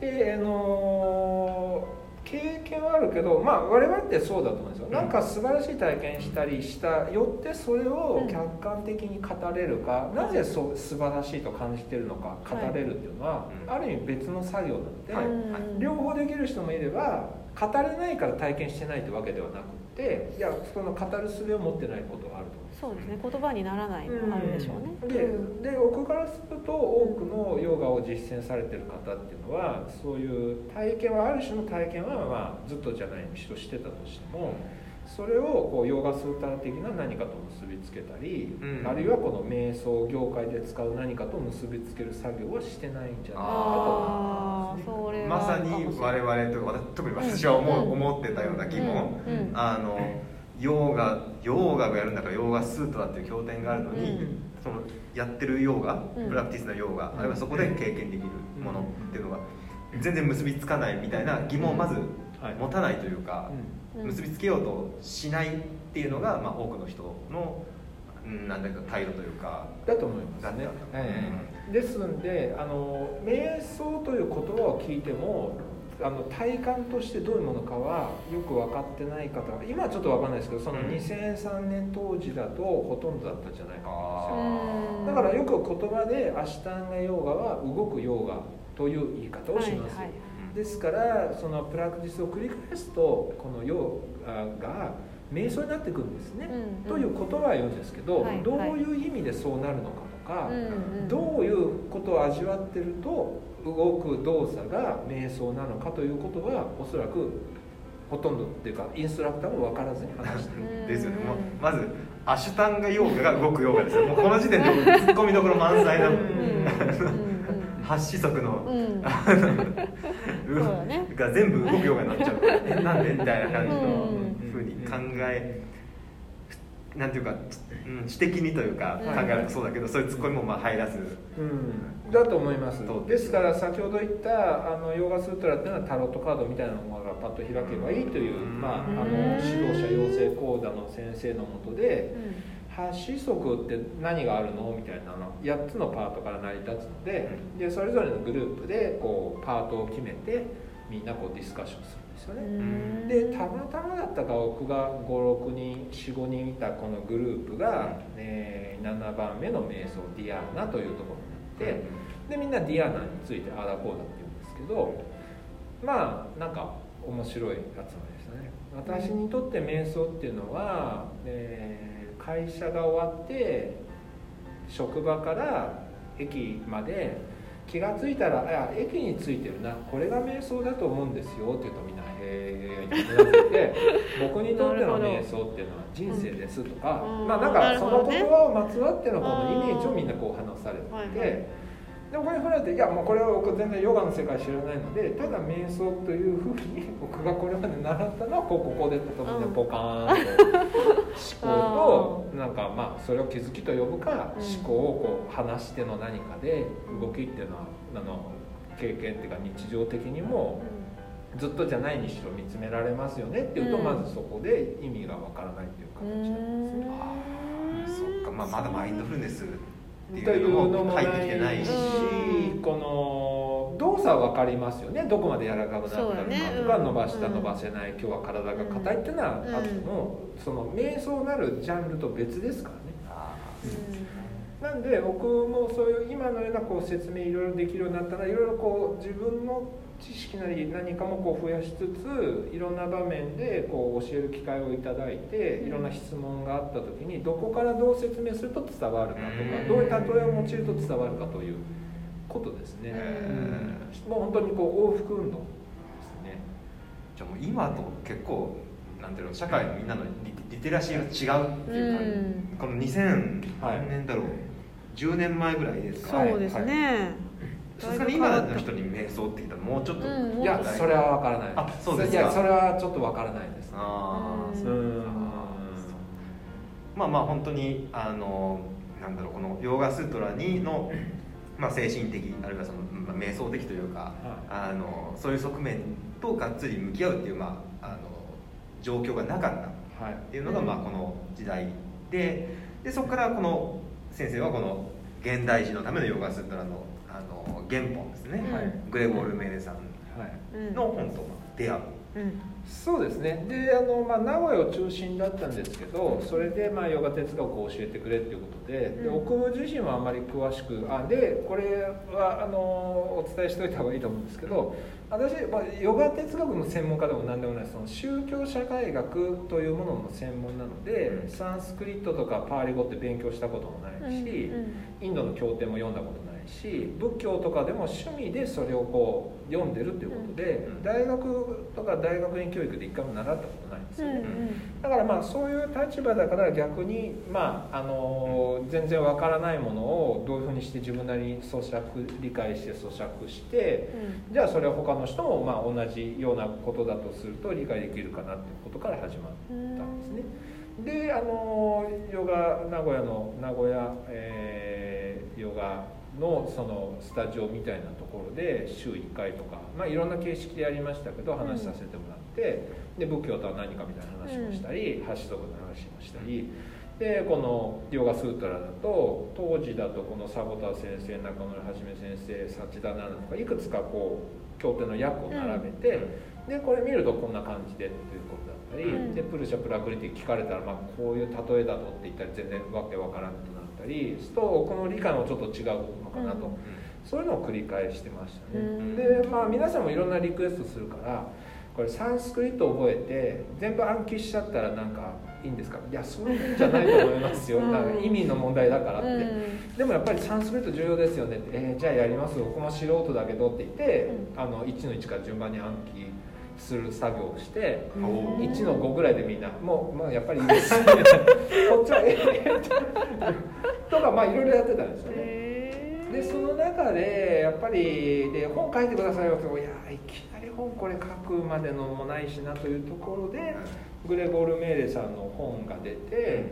とです。であの経験はあるけど、まあ、我々ってそうだと思うんですよ、うん、なんか素晴らしい体験したりしたよってそれを客観的に語れるか、うん、なぜそう素晴らしいと感じてるのか語れるっていうのは、はい、ある意味別の作業なので、はい、両方できる人もいれば語れないから体験してないってわけではなくていやその語る術を持ってないことがあると。そうですね。言葉にならないのあるでしょうね、うん、でで僕からすると多くのヨガを実践されてる方っていうのはそういう体験はある種の体験はまあずっとじゃないにしろしてたとしてもそれをこうヨガスーター的な何かと結びつけたり、うん、あるいはこの瞑想業界で使う何かと結びつける作業はしてないんじゃないかと。思います、ね、まさに我々と特に私は思,、う思ってたような疑問、あのヨーガヨーガがやるんだからヨーガスートラっていう経典があるのに、うん、そのやってるヨーガ、プラクティスのヨーガ、あるいはそこで経験できるものっていうのが全然結びつかないみたいな疑問をまず持たないというか、結びつけようとしないっていうのが、まあ、多くの人のなんだか態度というかだと思いますね、えー、ですんであの瞑想という言葉を聞いてもあの体感としてどういうものかはよく分かってない方が今はちょっと分かんないですけどその2003年当時だとほとんどだったんじゃないかな。だからよく言葉でアシタンガヨーガは動くヨーガという言い方をします、はいはい、ですからそのプラクティスを繰り返すとこのヨーガが瞑想になってくるんですね、うんうん、という言葉は言うんですけど、はいはい、どういう意味でそうなるのかとか、うんうん、どういうことを味わってると動く動作が瞑想なのかということはおそらくほとんどっていうかインストラクターも分からずに話してる。ですよね。もうまずアシュタンガヨーガが動くヨーガですよ。もうこの時点でツッコミどころ満載な八子足の、うん、ね、が全部動くヨーガになっちゃうえ なんでみたいな感じのふうに考えなんていうか、うん、知的にというか考えるとそうだけど、そういうツッコミもまあ入らず、うん、だと思います。ですか？ら先ほど言ったあのヨガスートラっていうのはタロットカードみたいなものがパッと開けばいいという、まあ、あの指導者養成講座の先生のもとで、8子則って何があるの？みたいなの8つのパートから成り立つのででそれぞれのグループでこうパートを決めてみんなこうディスカッションするですよね。でたまたまだったか僕が56人45人いたこのグループが、えー、7番目の瞑想ディアーナというところになってでみんなディアーナについてああだこうだって言うんですけどまあなんか面白い集まりでしたね。私にとって瞑想っていうのは、えー、会社が終わって職場から駅まで気が付いたら「いや駅についてるな。これが瞑想だと思うんですよ」って言うとみんな「へえ」ってうなずいて僕にとっての瞑想っていうのは人生ですとか、うん、まあなんかその言葉をまつわってのこのイメージをみんなこう話されて。でもこれに振られていやもうこれは僕全然ヨガの世界知らないのでただ瞑想というふうに僕がこれまで習ったのはこうここでとみん。なポカーンと思考となんかまあそれを気づきと呼ぶか思考をこう話しての何かで動きっていうのはあの経験っていうか日常的にもずっとじゃないにしろ見つめられますよねっていうとまずそこで意味がわからないっていう形なんですね。そっか。まあまだマインドフルネスっていうのも入ってきてないし、この動作は分かりますよね。どこまで柔らかくなったのかとか、伸ばした伸ばせない今日は体が硬いっていうのはあっても、その瞑想なるジャンルと別ですからね。なんで僕もそういう今のようなこう説明いろいろできるようになったらいろいろこう自分の知識なり何かもこう増やしつついろんな場面でこう教える機会をいただいていろんな質問があった時にどこからどう説明すると伝わるかとかどういう例えを用いると伝わるかということですね、うん、もう本当にこう往復運動ですね。じゃあもう今と結構なんていうの社会のみんなのリテラシーが違うっていうか、うん、この2000何年だろう、はい、10年前ぐらいですか。そうですね、さすがに今の人に瞑想って言ったらもうちょっと、うん、いやそれは分からないあそうですいやそれはちょっと分からないです、ね、ああうんまあまあ本当にあのなんだろうこのヨーガスートラにの、まあ、精神的あるいはその、まあ、瞑想的というか、はい、あのそういう側面とがっつり向き合うっていう、まあ、あの状況がなかったっていうのが、まあ、この時代ででそこからこの先生はこの現代人のためのヨガスートラの原本ですね、はい、グレゴール・メーレさんの本と出会う。うん。そうですね。であの、まあ、名古屋を中心だったんですけどそれで、まあ、ヨガ哲学を教えてくれっていうことでで僕自身はあんまり詳しくあでこれはあのお伝えしておいた方がいいと思うんですけど私、まあ、ヨガ哲学の専門家でも何でもないその宗教社会学というものの専門なので、うん、サンスクリットとかパーリ語って勉強したこともないし、うん。うん、インドの経典も読んだことないし仏教とかでも趣味でそれをこう読んでるっていうことで、うん、大学とか大学院教育で一回も習ったことないんですよね、うんうん、だからまあそういう立場だから逆にまああの全然わからないものをどういうふうにして自分なりに咀嚼理解して咀嚼して、うん、じゃあそれは他の人もまあ同じようなことだとすると理解できるかなっていうことから始まったんですね。であのヨガ名古屋の名古屋、えー、ヨガのそのスタジオみたいなところで週1回とか、まあ、いろんな形式でやりましたけど話させてもらって、で仏教とは何かみたいな話もしたり、ハッシュの話もしたり。でこのヨガスートラだと当時だとこのサボタ先生中村はじめ先生幸田奈々とかいくつかこう経典の訳を並べて、うん、でこれ見るとこんな感じでっていうことだったり、うん、でプルシャプラクリティ聞かれたら、まあ、こういう例えだとって言ったり全然わけわからんとなったりするとこの理解もちょっと違うのかなと、うん、そういうのを繰り返してましたね。でまあ皆さんもいろんなリクエストするからこれサンスクリット覚えて全部暗記しちゃったらなんかいいんですか？いやそういうんじゃないと思いますよ、うん、意味の問題だからって、うん、でもやっぱりサンスクリット重要ですよねって、えー、じゃあやります。僕も素人だけどって言って、うん、あの1の1から順番に暗記する作業をして、うん、1の5ぐらいでみんなもう、まあ、やっぱりいいです。こっちはええとかまあいろいろやってたんですよねでその中でやっぱりで本書いてくださいよっていやいきなり本これ書くまでのもないしなというところでグレゴール・メーレさんの本が出て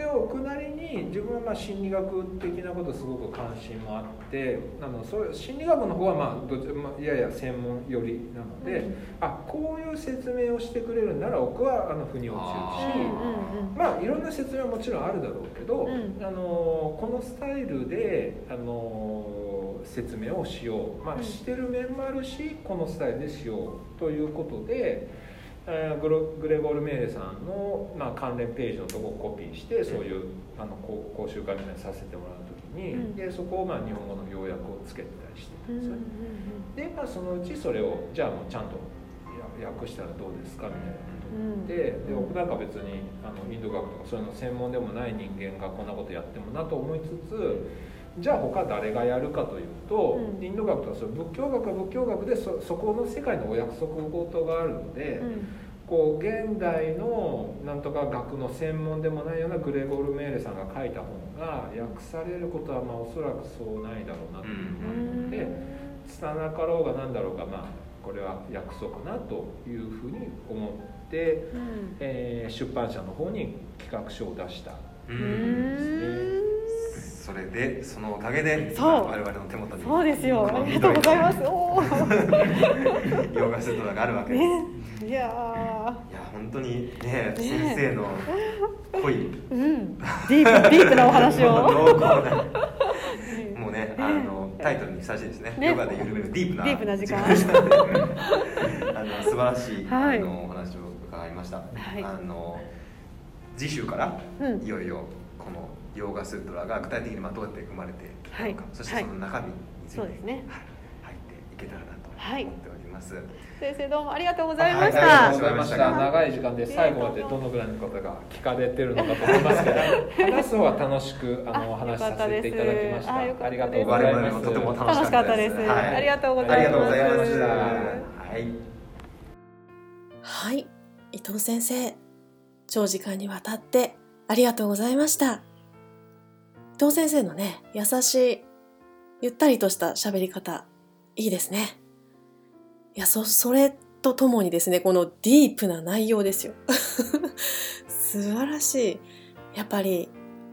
で奥なりに自分はまあ心理学的なことすごく関心もあってあのそういう心理学の方はまあどち、まあ、やや専門寄りなので、うん、あこういう説明をしてくれるなら僕はあの腑に落ちるしまあいろんな説明はもちろんあるだろうけど、うん、あのこのスタイルであの説明をしよう、まあ、してる面もあるしこのスタイルでしよう。ということで。えー、グレゴール・メーレさんの、まあ、関連ページのとこをコピーしてそういうあの講習会みたいにさせてもらう時に、うん、でそこをまあ日本語の要約をつけてたりしてたんですよ、で、まあ、そのうちそれをじゃあもうちゃんと訳したらどうですかみたいなことで,、で僕なんか別にあのインド学とかそういうの専門でもない人間がこんなことやってもなと思いつつじゃあ他誰がやるかというと、うん、インド学とはそれ仏教学は仏教学でそそこの世界のお約束事があるので、うん、こう現代のなんとか学の専門でもないようなグレゴール・メーレさんが書いた本が訳されることはまあおそらくそうないだろうなというのがあって拙かろうが何だろうがまあこれは訳そうかなというふうに思って、うん、えー、出版社の方に企画書を出したんですね。それでそのおかげで我々の手元にそうですよ。ありがとうございます。おお 洋菓子とかがあるわけです、ね、いやいや本当にね先生の濃い、うん、ディープディープなお話を。もうね。あのタイトルにふさわしいですね。ね。ヨガで緩めるディープな。ディープな時間。あの素晴らしい、はい、あのお話を伺いました、はい、あの次週から、うん、いよいよこのヨーガスートラが具体的にまどうやって生まれてきたのか、はい、そしてその中身について、はい、ね、入っていけたらなと思っております、はい、先生どうもありがとうございました、ありがとうございました。長い時間で最後までどのぐらいの方が聞かれてるのかと思いますけど話す方は楽しくあのお話しさせていただきました。ありがとうございます。とても楽しかったです。ありがとうございました。はい。はい。伊藤先生長時間にわたってありがとうございました。伊藤先生のね、優しい、ゆったりとした喋り方、いいですね。いや、そ、それとともにですね、このディープな内容ですよ。素晴らしい。やっぱり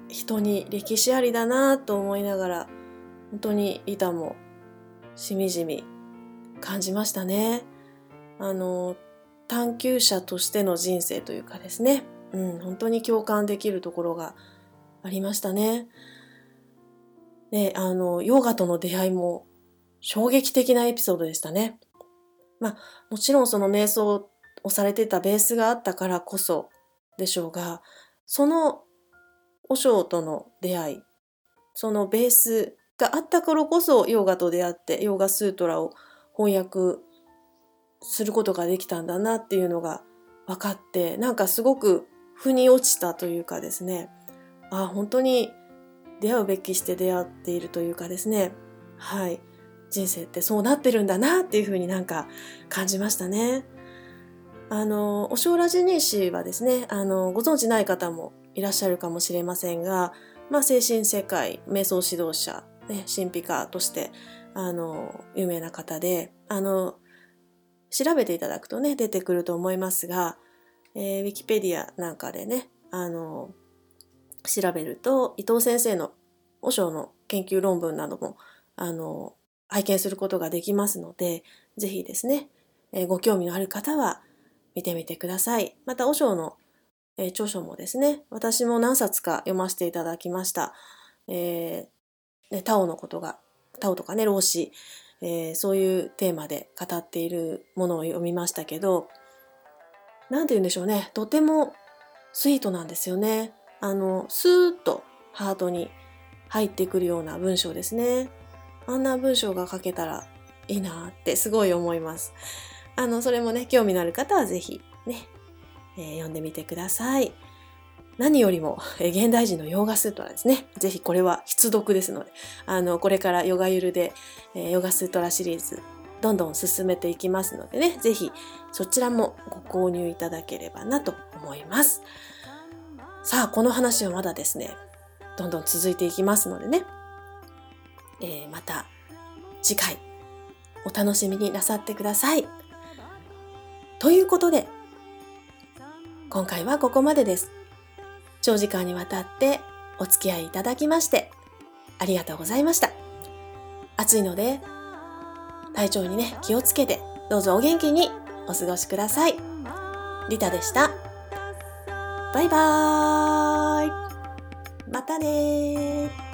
人に歴史ありだなと思いながら、本当に板もしみじみ感じましたね。あの、探求者としての人生というかですね、うん、本当に共感できるところがありましたね。で、あの、ヨガとの出会いも衝撃的なエピソードでしたね。まあ、もちろんその瞑想をされてたベースがあったからこそでしょうが、その和尚との出会い、そのベースがあったからこそヨガと出会ってヨガスートラを翻訳することができたんだなっていうのが分かってなんかすごく腑に落ちたというかですねあ本当に出会うべきして出会っているというかですねはい人生ってそうなってるんだなっていうふうになんか感じましたね。あの、お正ラジニーシはですね、あの、ご存知ない方もいらっしゃるかもしれませんが、まあ、精神世界、瞑想指導者、ね、神秘家として、あの、有名な方で、あの、調べていただくとね、出てくると思いますが、えー、ウィキペディアなんかでね、あの、調べると、伊藤先生の和尚の研究論文なども、あの、拝見することができますので、ぜひですね、え、ご興味のある方は見てみてください。また、和尚の、え、著書もですね、私も何冊か読ませていただきました。えー、タオのことが、タオとかね、老子、えー、そういうテーマで語っているものを読みましたけど、なんて言うんでしょうね、とてもスイートなんですよね。あの、スーッとハートに入ってくるような文章ですね。あんな文章が書けたらいいなってすごい思います。あの、それもね、興味のある方はぜひね、えー、読んでみてください。何よりも、え現代人のヨガスートラですね。ぜひこれは必読ですので、あの、これからヨガゆるで、えヨガスートラシリーズ、どんどん進めていきますのでね、ぜひそちらもご購入いただければなと思います。さあ、この話はまだですね、どんどん続いていきますのでね、えー、また次回お楽しみになさってください。ということで、今回はここまでです。長時間にわたってお付き合いいただきましてありがとうございました。暑いので体調にね気をつけてどうぞお元気にお過ごしください。リタでした。バイバーイ。またね